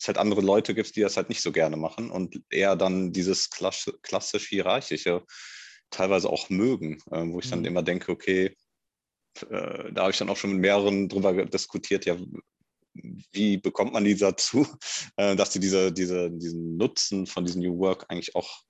es halt andere Leute gibt, die das halt nicht so gerne machen und eher dann dieses klassisch, hierarchische teilweise auch mögen, äh, wo ich dann mhm. immer denke, okay, äh, da habe ich dann auch schon mit mehreren drüber diskutiert, ja, wie bekommt man die dazu, [LAUGHS] äh, dass sie diese, diese, diesen Nutzen von diesem New Work eigentlich auch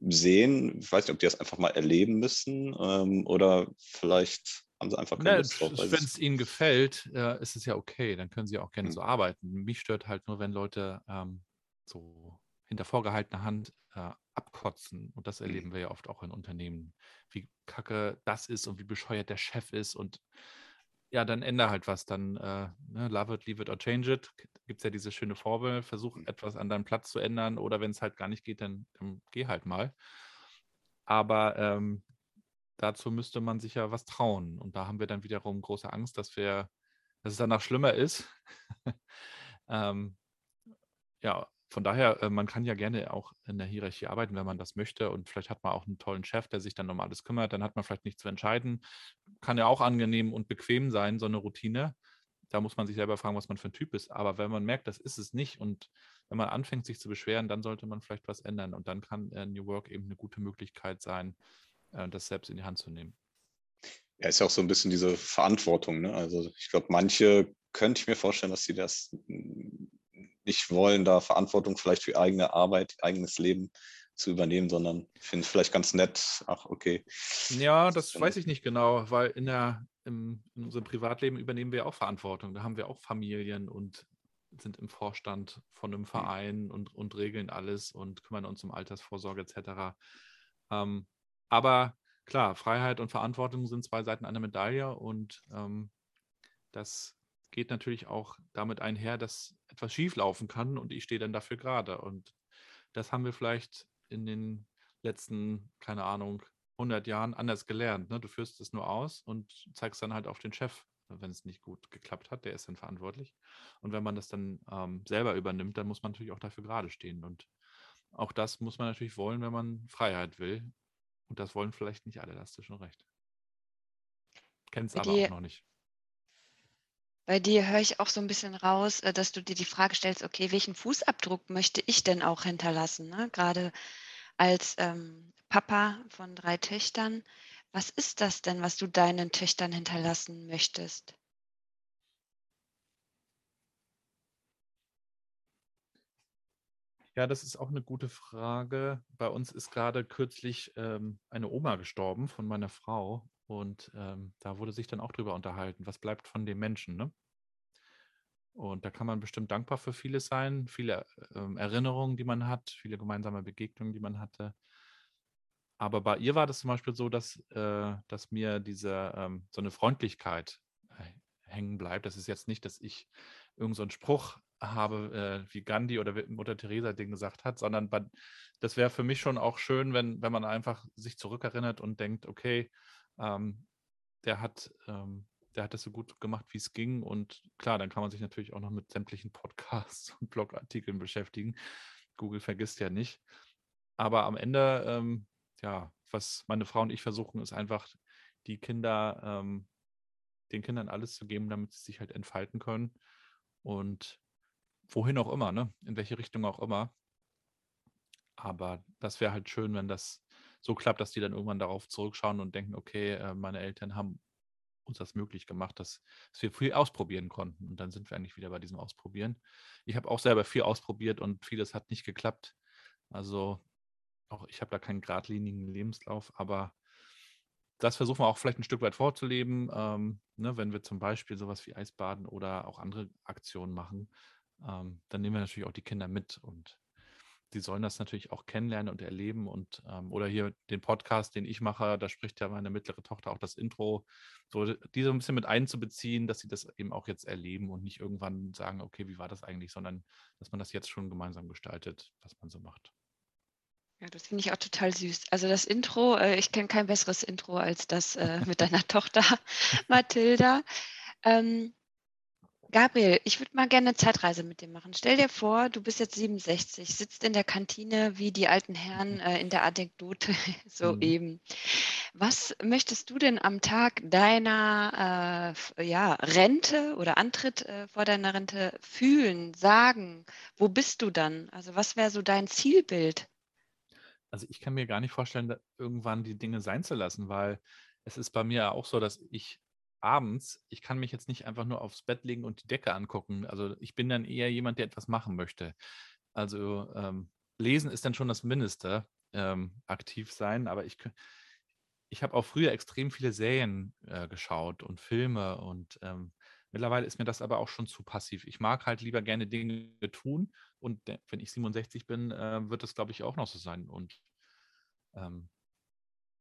sehen. Ich weiß nicht, ob die das einfach mal erleben müssen ähm, oder vielleicht haben sie einfach keine Lust drauf. Wenn es ihnen gefällt, äh, ist es ja okay. Dann können sie auch gerne mhm. so arbeiten. Mich stört halt nur, wenn Leute ähm, so hinter vorgehaltener Hand äh, abkotzen. Und das erleben mhm. wir ja oft auch in Unternehmen, wie kacke das ist und wie bescheuert der Chef ist. Und ja, dann ändere halt was. Dann äh, ne, love it, leave it or change it. Gibt es ja diese schöne Formel, versuch mhm. etwas an deinem Platz zu ändern oder wenn es halt gar nicht geht, dann, dann geh halt mal. Aber ähm, dazu müsste man sich ja was trauen. Und da haben wir dann wiederum große Angst, dass wir, dass es danach schlimmer ist. [LAUGHS] ähm, ja, von daher, äh, man kann ja gerne auch in der Hierarchie arbeiten, wenn man das möchte. Und vielleicht hat man auch einen tollen Chef, der sich dann um alles kümmert. Dann hat man vielleicht nichts zu entscheiden. Kann ja auch angenehm und bequem sein, so eine Routine. Da muss man sich selber fragen, was man für ein Typ ist. Aber wenn man merkt, das ist es nicht und wenn man anfängt, sich zu beschweren, dann sollte man vielleicht was ändern. Und dann kann äh, New Work eben eine gute Möglichkeit sein, äh, das selbst in die Hand zu nehmen. Ja, ist ja auch so ein bisschen diese Verantwortung. Ne? Also ich glaube, manche könnte ich mir vorstellen, dass sie das nicht wollen, da Verantwortung vielleicht für eigene Arbeit, eigenes Leben zu übernehmen, sondern finde es vielleicht ganz nett. Ach, okay. Ja, das weiß ich nicht genau, weil in, der, im, in unserem Privatleben übernehmen wir auch Verantwortung. Da haben wir auch Familien und sind im Vorstand von einem hm. Verein und, und regeln alles und kümmern uns um Altersvorsorge etc. Ähm, aber klar, Freiheit und Verantwortung sind zwei Seiten einer Medaille und ähm, das geht natürlich auch damit einher, dass etwas schieflaufen kann und ich stehe dann dafür gerade. Und das haben wir vielleicht in den letzten, keine Ahnung, 100 Jahren anders gelernt. Ne? Du führst es nur aus und zeigst dann halt auf den Chef, wenn es nicht gut geklappt hat, der ist dann verantwortlich. Und wenn man das dann ähm, selber übernimmt, dann muss man natürlich auch dafür gerade stehen. Und auch das muss man natürlich wollen, wenn man Freiheit will. Und das wollen vielleicht nicht alle, da hast du schon recht. Kennst aber auch noch nicht. Bei dir höre ich auch so ein bisschen raus, äh, dass du dir die Frage stellst, okay, welchen Fußabdruck möchte ich denn auch hinterlassen? Ne? Gerade als ähm, Papa von drei Töchtern. Was ist das denn, was du deinen Töchtern hinterlassen möchtest? Ja, das ist auch eine gute Frage. Bei uns ist gerade kürzlich ähm, eine Oma gestorben von meiner Frau und ähm, da wurde sich dann auch drüber unterhalten, was bleibt von dem Menschen, ne? Und da kann man bestimmt dankbar für vieles sein, viele ähm, Erinnerungen, die man hat, viele gemeinsame Begegnungen, die man hatte. Aber bei ihr war das zum Beispiel so, dass, äh, dass mir diese ähm, so eine Freundlichkeit äh, hängen bleibt. Das ist jetzt nicht, dass ich irgendeinen so Spruch habe, äh, wie Gandhi oder Mutter Teresa den gesagt hat, sondern bei, das wäre für mich schon auch schön, wenn, wenn man einfach sich zurückerinnert und denkt, okay, ähm, der hat, ähm, der hat das so gut gemacht, wie es ging. Und klar, dann kann man sich natürlich auch noch mit sämtlichen Podcasts [LAUGHS] und Blogartikeln beschäftigen. Google vergisst ja nicht. Aber am Ende, ähm, ja, was meine Frau und ich versuchen, ist einfach die Kinder, ähm, den Kindern alles zu geben, damit sie sich halt entfalten können. Und wohin auch immer, ne? In welche Richtung auch immer. Aber das wäre halt schön, wenn das so klappt, dass die dann irgendwann darauf zurückschauen und denken, okay, äh, meine Eltern haben uns das möglich gemacht, dass, dass, wir viel ausprobieren konnten. Und dann sind wir eigentlich wieder bei diesem Ausprobieren. Ich habe auch selber viel ausprobiert und vieles hat nicht geklappt. Also auch ich habe da keinen geradlinigen Lebenslauf, aber das versuchen wir auch vielleicht ein Stück weit vorzuleben, ähm, ne, wenn wir zum Beispiel sowas wie Eisbaden oder auch andere Aktionen machen, ähm, dann nehmen wir natürlich auch die Kinder mit und die sollen das natürlich auch kennenlernen und erleben und ähm, oder hier den Podcast, den ich mache, da spricht ja meine mittlere Tochter auch das Intro, so die so ein bisschen mit einzubeziehen, dass sie das eben auch jetzt erleben und nicht irgendwann sagen, okay, wie war das eigentlich, sondern dass man das jetzt schon gemeinsam gestaltet, was man so macht. Ja, das finde ich auch total süß. Also das Intro, äh, ich kenne kein besseres Intro als das äh, mit [LAUGHS] deiner Tochter Mathilda. Ähm, Gabriel, ich würde mal gerne eine Zeitreise mit dir machen. Stell dir vor, du bist jetzt 67, sitzt in der Kantine wie die alten Herren mhm. äh, in der Anekdote [LAUGHS] soeben. Mhm. Was möchtest du denn am Tag deiner äh, ja, Rente oder Antritt äh, vor deiner Rente fühlen, sagen? Wo bist du dann? Also was wäre so dein Zielbild? Also ich kann mir gar nicht vorstellen, irgendwann die Dinge sein zu lassen, weil es ist bei mir auch so, dass ich abends, ich kann mich jetzt nicht einfach nur aufs Bett legen und die Decke angucken. Also ich bin dann eher jemand, der etwas machen möchte. Also ähm, lesen ist dann schon das Mindeste, ähm, aktiv sein, aber ich, ich habe auch früher extrem viele Serien äh, geschaut und Filme und ähm, mittlerweile ist mir das aber auch schon zu passiv. Ich mag halt lieber gerne Dinge tun und wenn ich 67 bin, äh, wird das glaube ich auch noch so sein und ähm,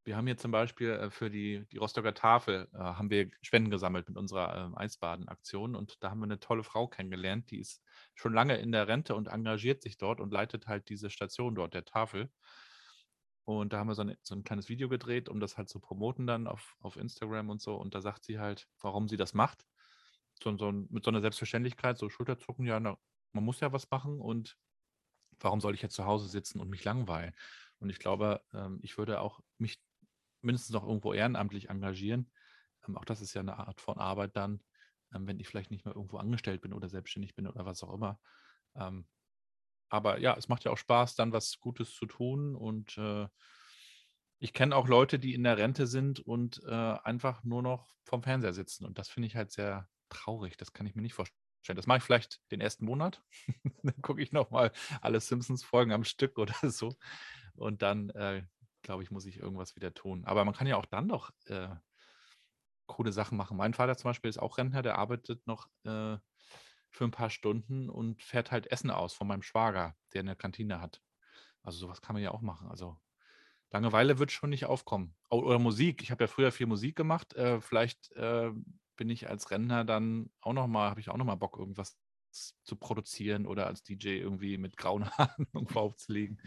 wir haben hier zum Beispiel äh, für die, die Rostocker Tafel äh, haben wir Spenden gesammelt mit unserer äh, Eisbaden-Aktion und da haben wir eine tolle Frau kennengelernt, die ist schon lange in der Rente und engagiert sich dort und leitet halt diese Station dort der Tafel. Und da haben wir so ein, so ein kleines Video gedreht, um das halt zu promoten dann auf, auf Instagram und so. Und da sagt sie halt, warum sie das macht. So, so mit so einer Selbstverständlichkeit, so Schulterzucken, ja, na, man muss ja was machen und warum soll ich jetzt zu Hause sitzen und mich langweilen? Und ich glaube, ähm, ich würde auch mich mindestens noch irgendwo ehrenamtlich engagieren. Ähm, auch das ist ja eine Art von Arbeit dann, ähm, wenn ich vielleicht nicht mehr irgendwo angestellt bin oder selbstständig bin oder was auch immer. Ähm, aber ja, es macht ja auch Spaß, dann was Gutes zu tun. Und äh, ich kenne auch Leute, die in der Rente sind und äh, einfach nur noch vom Fernseher sitzen. Und das finde ich halt sehr traurig. Das kann ich mir nicht vorstellen. Das mache ich vielleicht den ersten Monat. [LAUGHS] dann gucke ich nochmal alle Simpsons-Folgen am Stück oder [LAUGHS] so. Und dann äh, glaube ich, muss ich irgendwas wieder tun. Aber man kann ja auch dann doch äh, coole Sachen machen. Mein Vater zum Beispiel ist auch Rentner, der arbeitet noch äh, für ein paar Stunden und fährt halt Essen aus von meinem Schwager, der eine Kantine hat. Also sowas kann man ja auch machen. Also Langeweile wird schon nicht aufkommen. Oder Musik. Ich habe ja früher viel Musik gemacht. Äh, vielleicht äh, bin ich als Rentner dann auch noch mal, habe ich auch noch mal Bock, irgendwas zu produzieren oder als DJ irgendwie mit grauen [LAUGHS] Haaren irgendwo aufzulegen.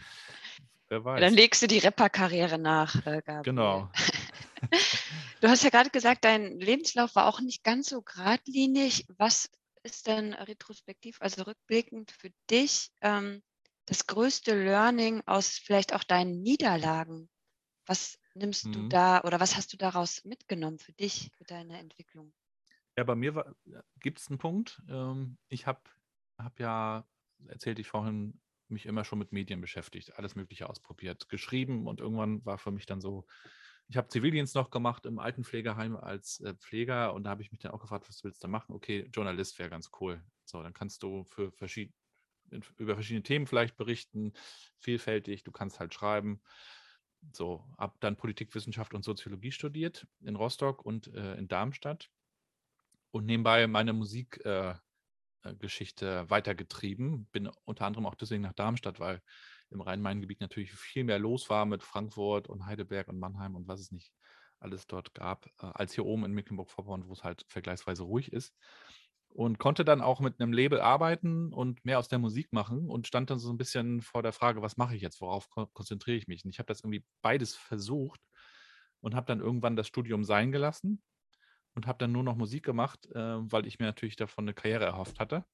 Wer weiß. Dann legst du die Rapper-Karriere nach, äh, Gabriel. Genau. [LAUGHS] du hast ja gerade gesagt, dein Lebenslauf war auch nicht ganz so geradlinig. Was ist denn retrospektiv, also rückblickend für dich ähm, das größte Learning aus vielleicht auch deinen Niederlagen? Was nimmst mhm. du da oder was hast du daraus mitgenommen für dich, für deine Entwicklung? Ja, bei mir gibt es einen Punkt. Ähm, ich habe hab ja, erzählte ich vorhin, mich immer schon mit Medien beschäftigt, alles Mögliche ausprobiert, geschrieben und irgendwann war für mich dann so, ich habe Zivildienst noch gemacht im Altenpflegeheim als äh, Pfleger und da habe ich mich dann auch gefragt, was willst du machen? Okay, Journalist wäre ganz cool. So, dann kannst du für verschiedene über verschiedene Themen vielleicht berichten, vielfältig, du kannst halt schreiben. So, habe dann Politikwissenschaft und Soziologie studiert in Rostock und äh, in Darmstadt und nebenbei meine Musik äh, Geschichte weitergetrieben. Bin unter anderem auch deswegen nach Darmstadt, weil im Rhein-Main-Gebiet natürlich viel mehr los war mit Frankfurt und Heidelberg und Mannheim und was es nicht alles dort gab, äh, als hier oben in Mecklenburg-Vorpommern, wo es halt vergleichsweise ruhig ist. Und konnte dann auch mit einem Label arbeiten und mehr aus der Musik machen und stand dann so ein bisschen vor der Frage, was mache ich jetzt, worauf konzentriere ich mich? Und ich habe das irgendwie beides versucht und habe dann irgendwann das Studium sein gelassen und habe dann nur noch Musik gemacht, äh, weil ich mir natürlich davon eine Karriere erhofft hatte.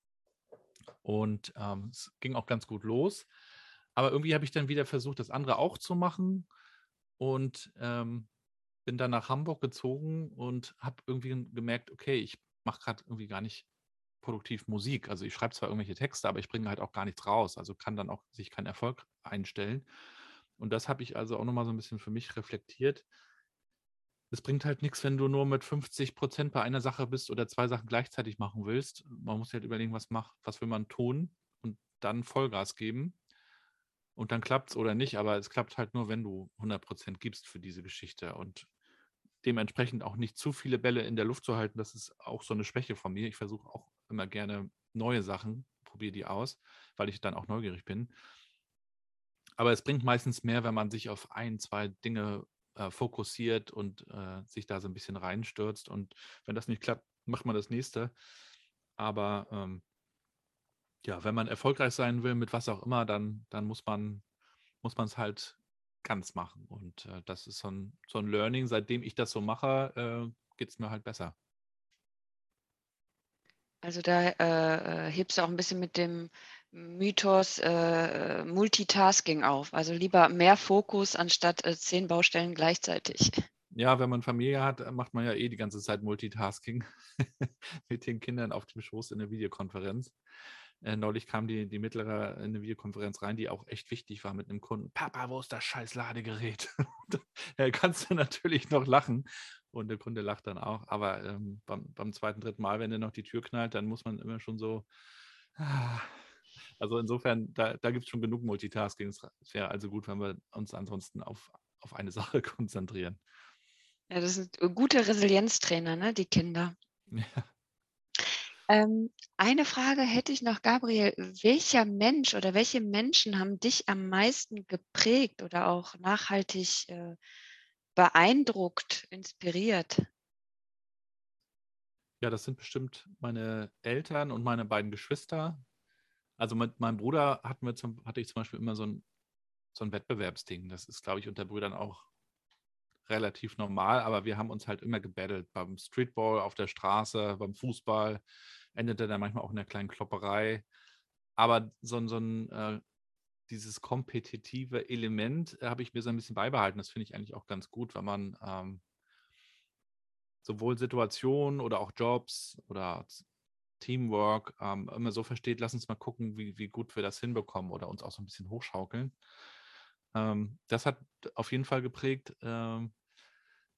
Und ähm, es ging auch ganz gut los. Aber irgendwie habe ich dann wieder versucht, das andere auch zu machen und ähm, bin dann nach Hamburg gezogen und habe irgendwie gemerkt, okay, ich mache gerade irgendwie gar nicht produktiv Musik. Also ich schreibe zwar irgendwelche Texte, aber ich bringe halt auch gar nichts raus. Also kann dann auch sich kein Erfolg einstellen. Und das habe ich also auch nochmal so ein bisschen für mich reflektiert es bringt halt nichts, wenn du nur mit 50 Prozent bei einer Sache bist oder zwei Sachen gleichzeitig machen willst. Man muss halt überlegen, was macht, was will man tun und dann Vollgas geben. Und dann klappt es oder nicht, aber es klappt halt nur, wenn du 100 Prozent gibst für diese Geschichte und dementsprechend auch nicht zu viele Bälle in der Luft zu halten. Das ist auch so eine Schwäche von mir. Ich versuche auch immer gerne neue Sachen, probiere die aus, weil ich dann auch neugierig bin. Aber es bringt meistens mehr, wenn man sich auf ein, zwei Dinge äh, fokussiert und äh, sich da so ein bisschen reinstürzt. Und wenn das nicht klappt, macht man das nächste. Aber ähm, ja, wenn man erfolgreich sein will, mit was auch immer, dann, dann muss man muss es halt ganz machen. Und äh, das ist so ein, so ein Learning. Seitdem ich das so mache, äh, geht es mir halt besser. Also da äh, äh, hebst du auch ein bisschen mit dem Mythos äh, Multitasking auf. Also lieber mehr Fokus anstatt äh, zehn Baustellen gleichzeitig. Ja, wenn man Familie hat, äh, macht man ja eh die ganze Zeit Multitasking [LAUGHS] mit den Kindern auf dem Schoß in der Videokonferenz. Äh, neulich kam die, die mittlere in eine Videokonferenz rein, die auch echt wichtig war mit einem Kunden. Papa, wo ist das scheiß Ladegerät? [LAUGHS] da kannst du natürlich noch lachen und der Kunde lacht dann auch. Aber ähm, beim, beim, zweiten, dritten Mal, wenn er noch die Tür knallt, dann muss man immer schon so. Ah. Also insofern, da, da gibt es schon genug Multitasking. Es wäre also gut, wenn wir uns ansonsten auf, auf eine [LAUGHS] Sache konzentrieren. Ja, das sind gute Resilienztrainer, ne, die Kinder. Ja. Ähm, eine Frage hätte ich noch, Gabriel. Welcher Mensch oder welche Menschen haben dich am meisten geprägt oder auch nachhaltig äh, beeindruckt, inspiriert? Ja, das sind bestimmt meine Eltern und meine beiden Geschwister. Also mit meinem Bruder hatten wir zum, hatte ich zum Beispiel immer so ein, so ein Wettbewerbsding. Das ist, glaube ich, unter Brüdern auch relativ normal, aber wir haben uns halt immer gebettelt. Beim Streetball auf der Straße, beim Fußball endete dann manchmal auch in einer kleinen Klopperei. Aber so, so ein, äh, dieses kompetitive Element äh, habe ich mir so ein bisschen beibehalten. Das finde ich eigentlich auch ganz gut, wenn man ähm, sowohl Situationen oder auch Jobs oder Teamwork ähm, immer so versteht, lass uns mal gucken, wie, wie gut wir das hinbekommen oder uns auch so ein bisschen hochschaukeln. Ähm, das hat auf jeden Fall geprägt. Ähm,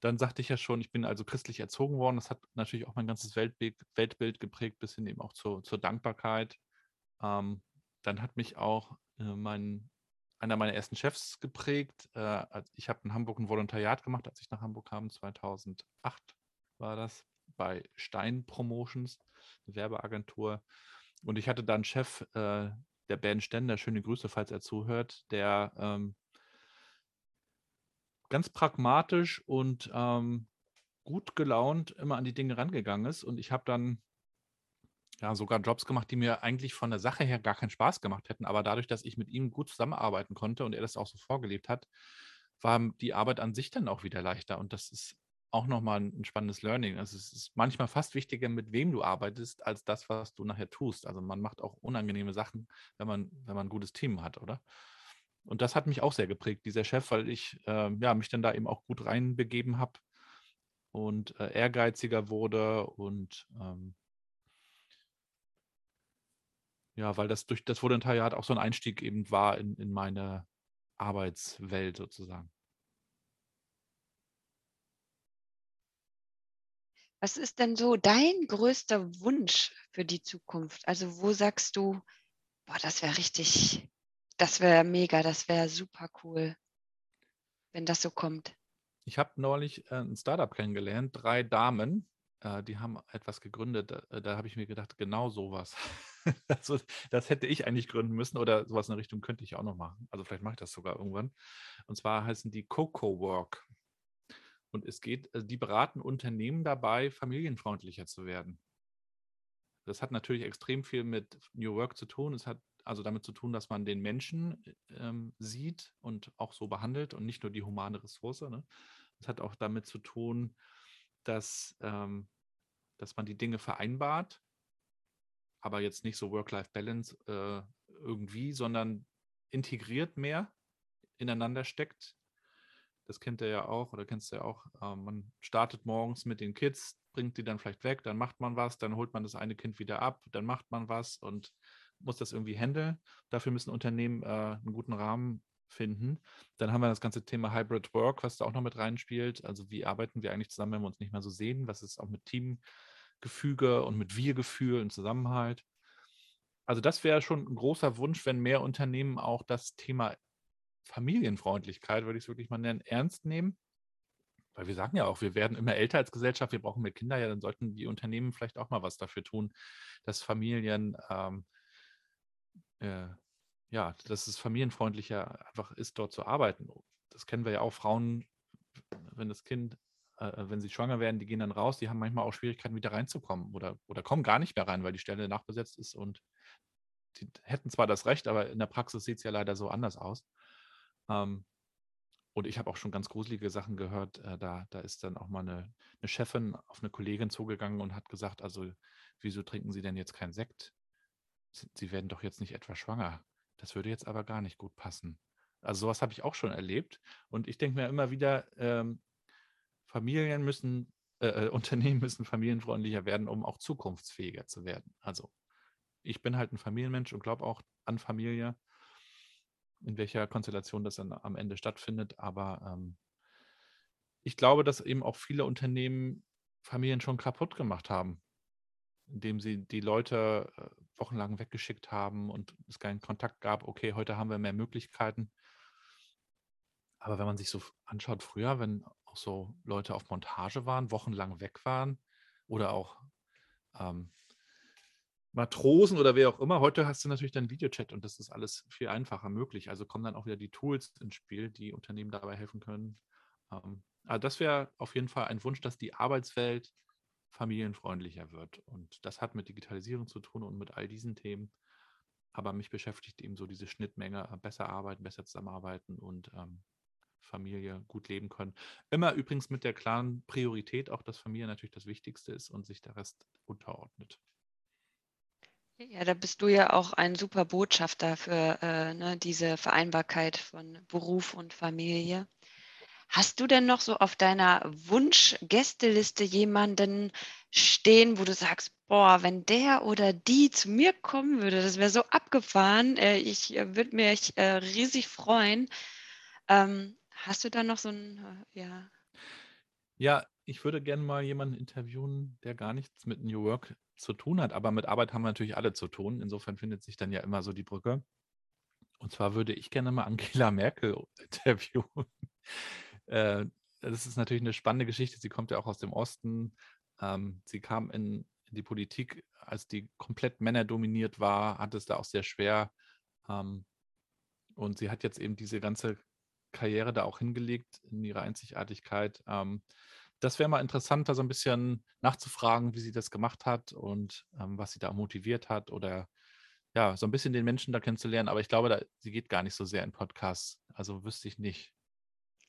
dann sagte ich ja schon, ich bin also christlich erzogen worden. Das hat natürlich auch mein ganzes Weltbild, Weltbild geprägt, bis hin eben auch zur, zur Dankbarkeit. Ähm, dann hat mich auch äh, mein, einer meiner ersten Chefs geprägt. Äh, ich habe in Hamburg ein Volontariat gemacht, als ich nach Hamburg kam, 2008 war das, bei Stein Promotions, eine Werbeagentur. Und ich hatte da einen Chef, äh, der Ben Stender, schöne Grüße, falls er zuhört, der ähm, ganz pragmatisch und ähm, gut gelaunt immer an die Dinge rangegangen ist. Und ich habe dann ja sogar Jobs gemacht, die mir eigentlich von der Sache her gar keinen Spaß gemacht hätten. Aber dadurch, dass ich mit ihm gut zusammenarbeiten konnte und er das auch so vorgelebt hat, war die Arbeit an sich dann auch wieder leichter. Und das ist auch nochmal ein spannendes Learning. Also es ist manchmal fast wichtiger, mit wem du arbeitest, als das, was du nachher tust. Also man macht auch unangenehme Sachen, wenn man, wenn man ein gutes Team hat, oder? Und das hat mich auch sehr geprägt, dieser Chef, weil ich äh, ja, mich dann da eben auch gut reinbegeben habe und äh, ehrgeiziger wurde und ähm, ja, weil das durch das Volontariat auch so ein Einstieg eben war in, in meine Arbeitswelt sozusagen. Was ist denn so dein größter Wunsch für die Zukunft? Also wo sagst du, boah, das wäre richtig das wäre mega, das wäre super cool, wenn das so kommt. Ich habe neulich äh, ein Startup kennengelernt, drei Damen, äh, die haben etwas gegründet. Da, da habe ich mir gedacht, genau sowas. also, [LAUGHS] das hätte ich eigentlich gründen müssen oder sowas in der Richtung könnte ich auch noch machen. Also vielleicht mache ich das sogar irgendwann. Und zwar heißen die Coco Work. Und es geht, also die beraten Unternehmen dabei, familienfreundlicher zu werden. Das hat natürlich extrem viel mit New Work zu tun. Es hat also damit zu tun, dass man den Menschen ähm, sieht und auch so behandelt und nicht nur die humane Ressource. Ne? Das hat auch damit zu tun, dass, ähm, dass man die Dinge vereinbart, aber jetzt nicht so Work-Life-Balance äh, irgendwie, sondern integriert mehr ineinander steckt. Das kennt er ja auch oder kennst du ja auch. Äh, man startet morgens mit den Kids, bringt die dann vielleicht weg, dann macht man was, dann holt man das eine Kind wieder ab, dann macht man was und muss das irgendwie handeln. Dafür müssen Unternehmen äh, einen guten Rahmen finden. Dann haben wir das ganze Thema Hybrid Work, was da auch noch mit reinspielt. Also wie arbeiten wir eigentlich zusammen, wenn wir uns nicht mehr so sehen? Was ist auch mit Teamgefüge und mit Wir-Gefühl und Zusammenhalt? Also das wäre schon ein großer Wunsch, wenn mehr Unternehmen auch das Thema Familienfreundlichkeit, würde ich es wirklich mal nennen, ernst nehmen. Weil wir sagen ja auch, wir werden immer älter als Gesellschaft, wir brauchen mehr Kinder, ja, dann sollten die Unternehmen vielleicht auch mal was dafür tun, dass Familien ähm, äh, ja, dass es familienfreundlicher einfach ist, dort zu arbeiten. Das kennen wir ja auch, Frauen, wenn das Kind, äh, wenn sie schwanger werden, die gehen dann raus, die haben manchmal auch Schwierigkeiten, wieder reinzukommen oder, oder kommen gar nicht mehr rein, weil die Stelle nachbesetzt ist und die hätten zwar das Recht, aber in der Praxis sieht es ja leider so anders aus. Ähm, und ich habe auch schon ganz gruselige Sachen gehört. Äh, da, da ist dann auch mal eine, eine Chefin auf eine Kollegin zugegangen und hat gesagt, also wieso trinken Sie denn jetzt keinen Sekt? Sie, werden doch jetzt nicht etwa schwanger. Das würde jetzt aber gar nicht gut passen. Also sowas habe ich auch schon erlebt. Und ich denke mir immer wieder, ähm, Familien müssen, äh, äh [LAUGHS] Unternehmen müssen familienfreundlicher werden, um auch zukunftsfähiger zu werden. Also ich bin halt ein Familienmensch und glaube auch an Familie, in welcher Konstellation das dann am Ende stattfindet. Aber ähm, ich glaube, dass eben auch viele Unternehmen Familien schon kaputt gemacht haben, indem sie die Leute äh, wochenlang weggeschickt haben und es keinen Kontakt gab. Okay, heute haben wir mehr Möglichkeiten. Aber wenn man sich so anschaut, früher, wenn auch so Leute auf Montage waren, wochenlang weg waren oder auch ähm, Matrosen oder wer auch immer. Heute hast du natürlich dann Videochat und das ist alles viel einfacher möglich. Also kommen dann auch wieder die Tools ins Spiel, die Unternehmen dabei helfen können. Ähm, also das wäre auf jeden Fall ein Wunsch, dass die Arbeitswelt familienfreundlicher wird. Und das hat mit Digitalisierung zu tun und mit all diesen Themen. Aber mich beschäftigt eben so diese Schnittmenge, äh, besser arbeiten, besser zusammenarbeiten und ähm, Familie gut leben können. Immer übrigens mit der klaren Priorität, auch dass Familie natürlich das Wichtigste ist und sich der Rest unterordnet. Ja, da bist du ja auch ein super Botschafter für äh, ne, diese Vereinbarkeit von Beruf und Familie. Hast du denn noch so auf deiner Wunsch-Gästeliste jemanden stehen, wo du sagst, boah, wenn der oder die zu mir kommen würde, das wäre so abgefahren, äh, ich äh, würde mich äh, riesig freuen. Ähm, hast du da noch so ein, äh, ja? Ja, ich würde gerne mal jemanden interviewen, der gar nichts mit New Work zu tun hat. Aber mit Arbeit haben wir natürlich alle zu tun. Insofern findet sich dann ja immer so die Brücke. Und zwar würde ich gerne mal Angela [LAUGHS] Merkel interviewen. [LAUGHS] Äh, das ist natürlich eine spannende Geschichte. Sie kommt ja auch aus dem Osten. Ähm, sie kam in, die Politik, als die komplett männerdominiert war, hat es da auch sehr schwer. Ähm, und sie hat jetzt eben diese ganze Karriere da auch hingelegt in ihrer Einzigartigkeit. Ähm, das wäre mal interessant, da so ein bisschen nachzufragen, wie sie das gemacht hat und ähm, was sie da motiviert hat oder ja, so ein bisschen den Menschen da kennenzulernen. Aber ich glaube, da, sie geht gar nicht so sehr in Podcasts. Also wüsste ich nicht.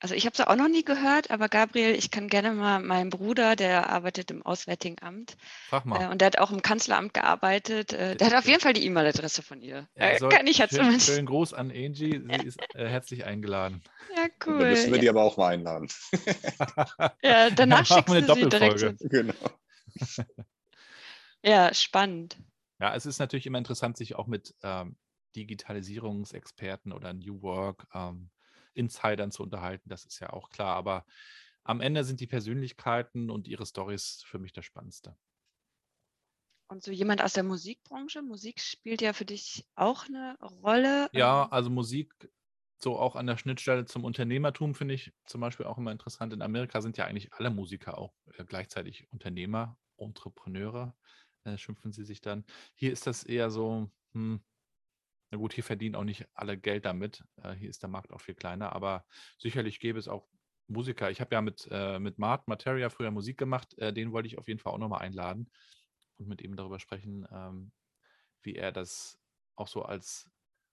Also ich habe es auch noch nie gehört, aber Gabriel, ich kann gerne mal meinen Bruder, der arbeitet im Auswärtigen Amt. Frag mal. Äh, und der hat auch im Kanzleramt gearbeitet. Äh, der hat auf jeden Fall die E-Mail-Adresse von ihr. Ja, äh, kann ich jetzt schön, schönen Gruß an Angie. [LAUGHS] Sie ist äh, herzlich eingeladen. Ja, cool. Dann müssen wir ja. die aber auch mal einladen. [LAUGHS] ja, danach schickst wir du eine sie direkt. Genau. Ja, spannend. Ja, es ist natürlich immer interessant, sich auch mit ähm, Digitalisierungsexperten oder New Work ähm, Insidern zu unterhalten. Das ist ja auch klar. Aber am Ende sind die Persönlichkeiten und ihre Stories für mich das Spannendste. Und so jemand aus der Musikbranche? Musik spielt ja für dich auch eine Rolle. Ja, Ähm, also Musik so auch an der Schnittstelle zum Unternehmertum finde ich zum Beispiel auch immer interessant. In Amerika sind ja eigentlich alle Musiker auch äh, gleichzeitig Unternehmer, Entrepreneure, äh, schimpfen sie sich dann. Hier ist das eher so, hm, na gut, hier verdienen auch nicht alle Geld damit. Äh, hier ist der Markt auch viel kleiner, aber sicherlich gäbe es auch Musiker. Ich habe ja mit, äh, mit Mart Materia früher Musik gemacht, äh, den wollte ich auf jeden Fall auch nochmal einladen und mit ihm darüber sprechen, ähm, wie er das auch so als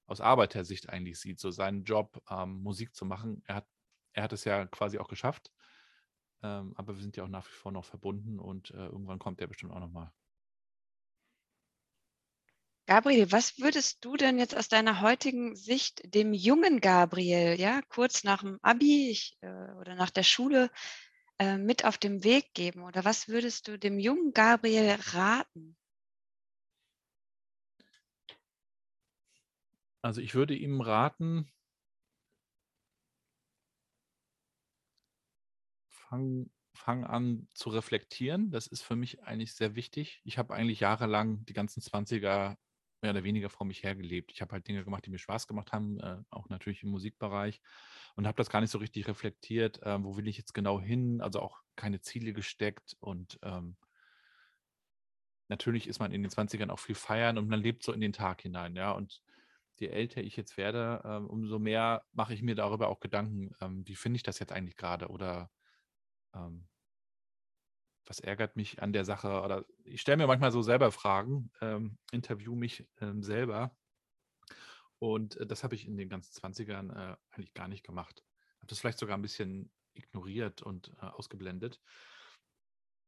aus Arbeitersicht eigentlich sieht, so seinen Job, ähm, Musik zu machen. Er hat, er hat es ja quasi auch geschafft, ähm, aber wir sind ja auch nach wie vor noch verbunden und äh, irgendwann kommt er bestimmt auch nochmal. Gabriel, was würdest du denn jetzt aus deiner heutigen Sicht dem jungen Gabriel, ja, kurz nach dem Abi ich, äh, oder nach der Schule äh, mit auf den Weg geben? Oder was würdest du dem jungen Gabriel raten? Also ich würde ihm raten, fang, fang an zu reflektieren. Das ist für mich eigentlich sehr wichtig. Ich habe eigentlich jahrelang die ganzen 20er mehr oder weniger vor mich hergelebt. Ich habe halt Dinge gemacht, die mir Spaß gemacht haben, äh, auch natürlich im Musikbereich und habe das gar nicht so richtig reflektiert. Äh, wo will ich jetzt genau hin? Also auch keine Ziele gesteckt und ähm, natürlich ist man in den 20ern auch viel feiern und man lebt so in den Tag hinein, ja. Und je älter ich jetzt werde, ähm, umso mehr mache ich mir darüber auch Gedanken, ähm, wie finde ich das jetzt eigentlich gerade oder ähm, was ärgert mich an der Sache oder ich stelle mir manchmal so selber Fragen, ähm, interview mich ähm, selber und äh, das habe ich in den ganzen 20ern äh, eigentlich gar nicht gemacht. Habe das vielleicht sogar ein bisschen ignoriert und äh, ausgeblendet.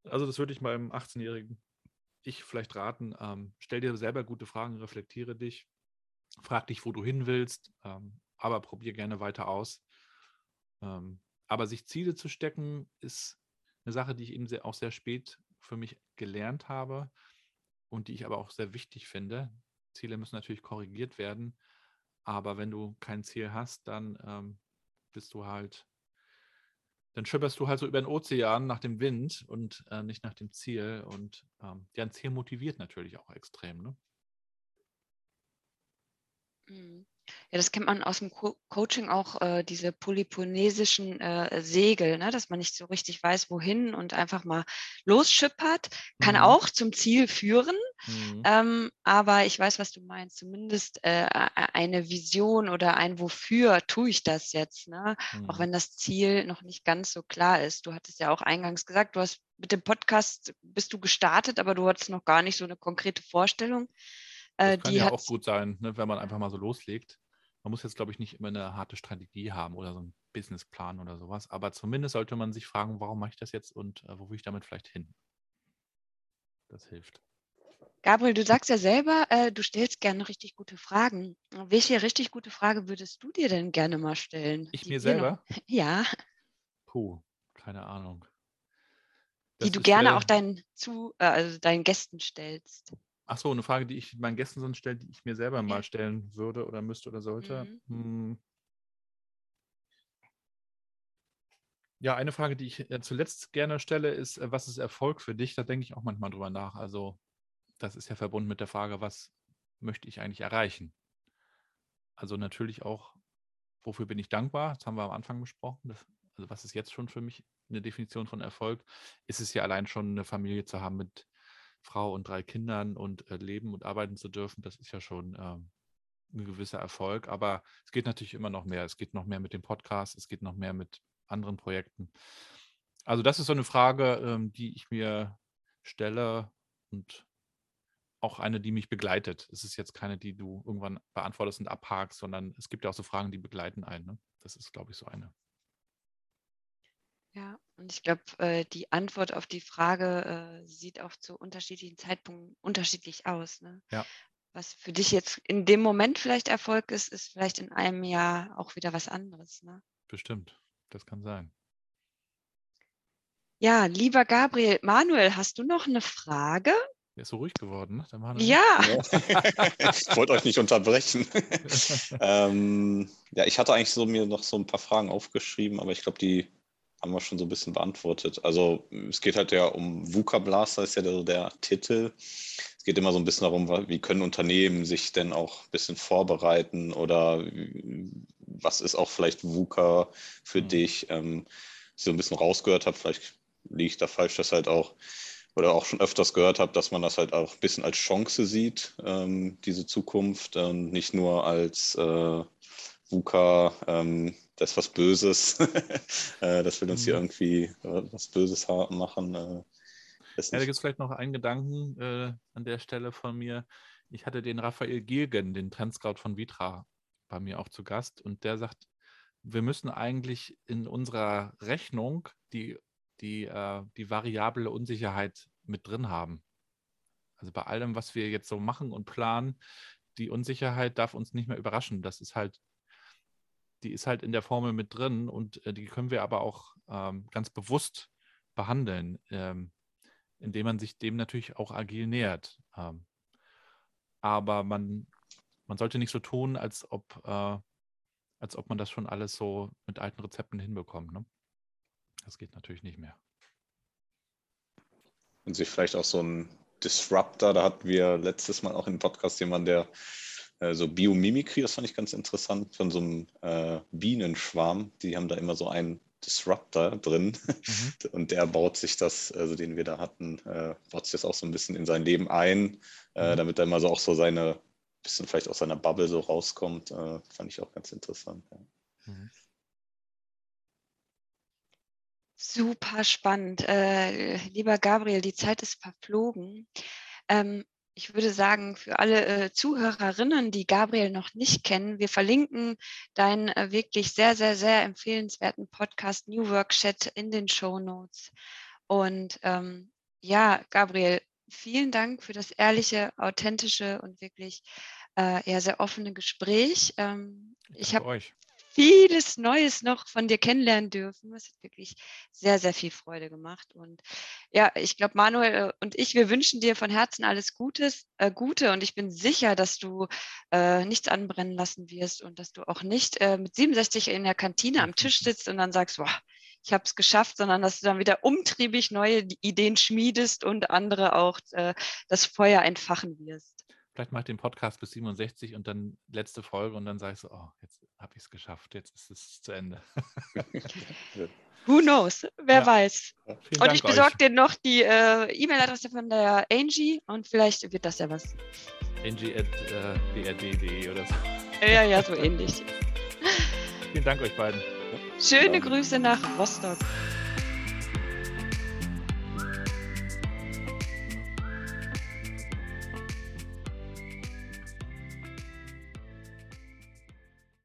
Also das würde ich meinem 18-jährigen Ich vielleicht raten, ähm, stell dir selber gute Fragen, reflektiere dich, frag dich, wo du hin willst, ähm, aber probier gerne weiter aus. Ähm, aber sich Ziele zu stecken, ist eine Sache, die ich eben sehr, auch sehr spät für mich gelernt habe und die ich aber auch sehr wichtig finde. Ziele müssen natürlich korrigiert werden, aber wenn du kein Ziel hast, dann ähm, bist du halt, dann schipperst du halt so über den Ozean nach dem Wind und äh, nicht nach dem Ziel. Und ähm, ja, Ziel motiviert natürlich auch extrem. Ne? Mhm. Ja, das kennt man aus dem Co Coaching auch, äh, diese polyponesischen äh, Segel, ne? dass man nicht so richtig weiß, wohin und einfach mal losschippert. Kann mhm. auch zum Ziel führen. Mhm. Ähm, aber ich weiß, was du meinst. Zumindest äh, eine Vision oder ein Wofür tue ich das jetzt. Ne? Mhm. Auch wenn das Ziel noch nicht ganz so klar ist. Du hattest ja auch eingangs gesagt, du hast mit dem Podcast bist du gestartet, aber du hattest noch gar nicht so eine konkrete Vorstellung. Das äh, kann ja auch gut sein, ne, wenn man einfach mal so loslegt. Man muss jetzt, glaube ich, nicht immer eine harte Strategie haben oder so einen Businessplan oder sowas, aber zumindest sollte man sich fragen, warum mache ich das jetzt und äh, wo will ich damit vielleicht hin? Das hilft. Gabriel, du sagst ja selber, äh, du stellst gerne richtig gute Fragen. Welche richtig gute Frage würdest du dir denn gerne mal stellen? Ich mir selber? Noch... [LAUGHS] Ja. Puh, keine Ahnung. Das die du gerne äh, auch deinen, zu, äh, also deinen Gästen stellst. Ach so, eine Frage, die ich meinen Gästen sonst stelle, die ich mir selber mal stellen würde oder müsste oder sollte. Mhm. Hm. Ja, eine Frage, die ich äh, zuletzt gerne stelle, ist, äh, was ist Erfolg für dich? Da denke ich auch manchmal drüber nach. Also, das ist ja verbunden mit der Frage, was möchte ich eigentlich erreichen? Also natürlich auch, wofür bin ich dankbar? Das haben wir am Anfang besprochen. Das, also was ist jetzt schon für mich eine Definition von Erfolg? Ist es ja allein schon eine Familie zu haben mit Frau und drei Kindern und äh, leben und arbeiten zu dürfen, das ist ja schon ähm, ein gewisser Erfolg. Aber es geht natürlich immer noch mehr. Es geht noch mehr mit dem Podcast, es geht noch mehr mit anderen Projekten. Also das ist so eine Frage, ähm, die ich mir stelle und auch eine, die mich begleitet. Es ist jetzt keine, die du irgendwann beantwortest und abhakst, sondern es gibt ja auch so Fragen, die begleiten einen. Ne? Das ist, glaube ich, so eine. Ja, und ich glaube, äh, die Antwort auf die Frage äh, sieht auch zu unterschiedlichen Zeitpunkten unterschiedlich aus. Ne? Ja. Was für dich jetzt in dem Moment vielleicht Erfolg ist, ist vielleicht in einem Jahr auch wieder was anderes. Ne? Bestimmt, das kann sein. Ja, lieber Gabriel, Manuel, hast du noch eine Frage? Der ist so ruhig geworden, ne? Der Manuel. Ja. [LAUGHS] ich wollte euch nicht unterbrechen. [LAUGHS] ähm, ja, ich hatte eigentlich so mir noch so ein paar Fragen aufgeschrieben, aber ich glaube, die haben wir schon so ein bisschen beantwortet. Also es geht halt ja um VUCA Blaster, ist ja der, der Titel. Es geht immer so ein bisschen darum, wie können Unternehmen sich denn auch ein bisschen vorbereiten oder was ist auch vielleicht VUCA für mhm. dich? Ähm, ich so ein bisschen rausgehört habe, vielleicht liege ich da falsch, dass halt auch oder auch schon öfters gehört habe, dass man das halt auch ein bisschen als Chance sieht, ähm, diese Zukunft, und nicht nur als äh, VUCA, ähm, das ist was Böses, [LAUGHS] äh, das will uns hier mhm. irgendwie äh, was Böses machen. Äh, ja, da gibt es vielleicht noch einen Gedanken äh, an der Stelle von mir. Ich hatte den Raphael Gilgen, den Trendscout von Vitra, bei mir auch zu Gast und der sagt, wir müssen eigentlich in unserer Rechnung die, die, äh, die variable Unsicherheit mit drin haben. Also bei allem, was wir jetzt so machen und planen, die Unsicherheit darf uns nicht mehr überraschen. Das ist halt die ist halt in der Formel mit drin und äh, die können wir aber auch ähm, ganz bewusst behandeln, ähm, indem man sich dem natürlich auch agil nähert. Ähm, aber man, man sollte nicht so tun, als ob, äh, als ob man das schon alles so mit alten Rezepten hinbekommt. Ne? Das geht natürlich nicht mehr. Und sich vielleicht auch so ein Disruptor, da hatten wir letztes Mal auch im Podcast jemanden, der äh, so Biomimikry, das fand ich ganz interessant, von so einem äh, Bienenschwarm. Die haben da immer so einen Disruptor drin mhm. [LAUGHS] und der baut sich das, also den wir da hatten, äh, baut sich das auch so ein bisschen in sein Leben ein, äh, mhm. damit er immer so auch so seine bisschen vielleicht aus seiner Bubble so rauskommt, äh, fand ich auch ganz interessant. Ja. Mhm. Super spannend. Äh, lieber Gabriel, die Zeit ist verflogen. Ähm, ich würde sagen, für alle äh, Zuhörerinnen, die Gabriel noch nicht kennen, wir verlinken deinen äh, wirklich sehr, sehr, sehr empfehlenswerten Podcast New Work Chat in den Show Notes. Und ähm, ja, Gabriel, vielen Dank für das ehrliche, authentische und wirklich äh, eher sehr offene Gespräch. Ähm, ich habe vieles Neues noch von dir kennenlernen dürfen. Das hat wirklich sehr, sehr viel Freude gemacht. Und ja, ich glaube, Manuel äh, und ich, wir wünschen dir von Herzen alles Gutes, äh, Gute. Und ich bin sicher, dass du äh, nichts anbrennen lassen wirst und dass du auch nicht äh, mit 67 in der Kantine am Tisch sitzt und dann sagst, boah, ich habe es geschafft, sondern dass du dann wieder umtriebig neue Ideen schmiedest und andere auch äh, das Feuer entfachen wirst vielleicht mache ich den Podcast bis 67 und dann letzte Folge und dann sagst du, oh, jetzt habe ich es geschafft, jetzt ist es zu Ende. [LAUGHS] Who knows? Wer ja. weiß. Vielen und Dank ich besorge dir noch die äh, E-Mail-Adresse von der Angie und vielleicht wird das ja was. Angie.brd.de äh, oder so. Ja, ja, so [LAUGHS] ähnlich. Vielen Dank euch beiden. Schöne Grüße nach Rostock.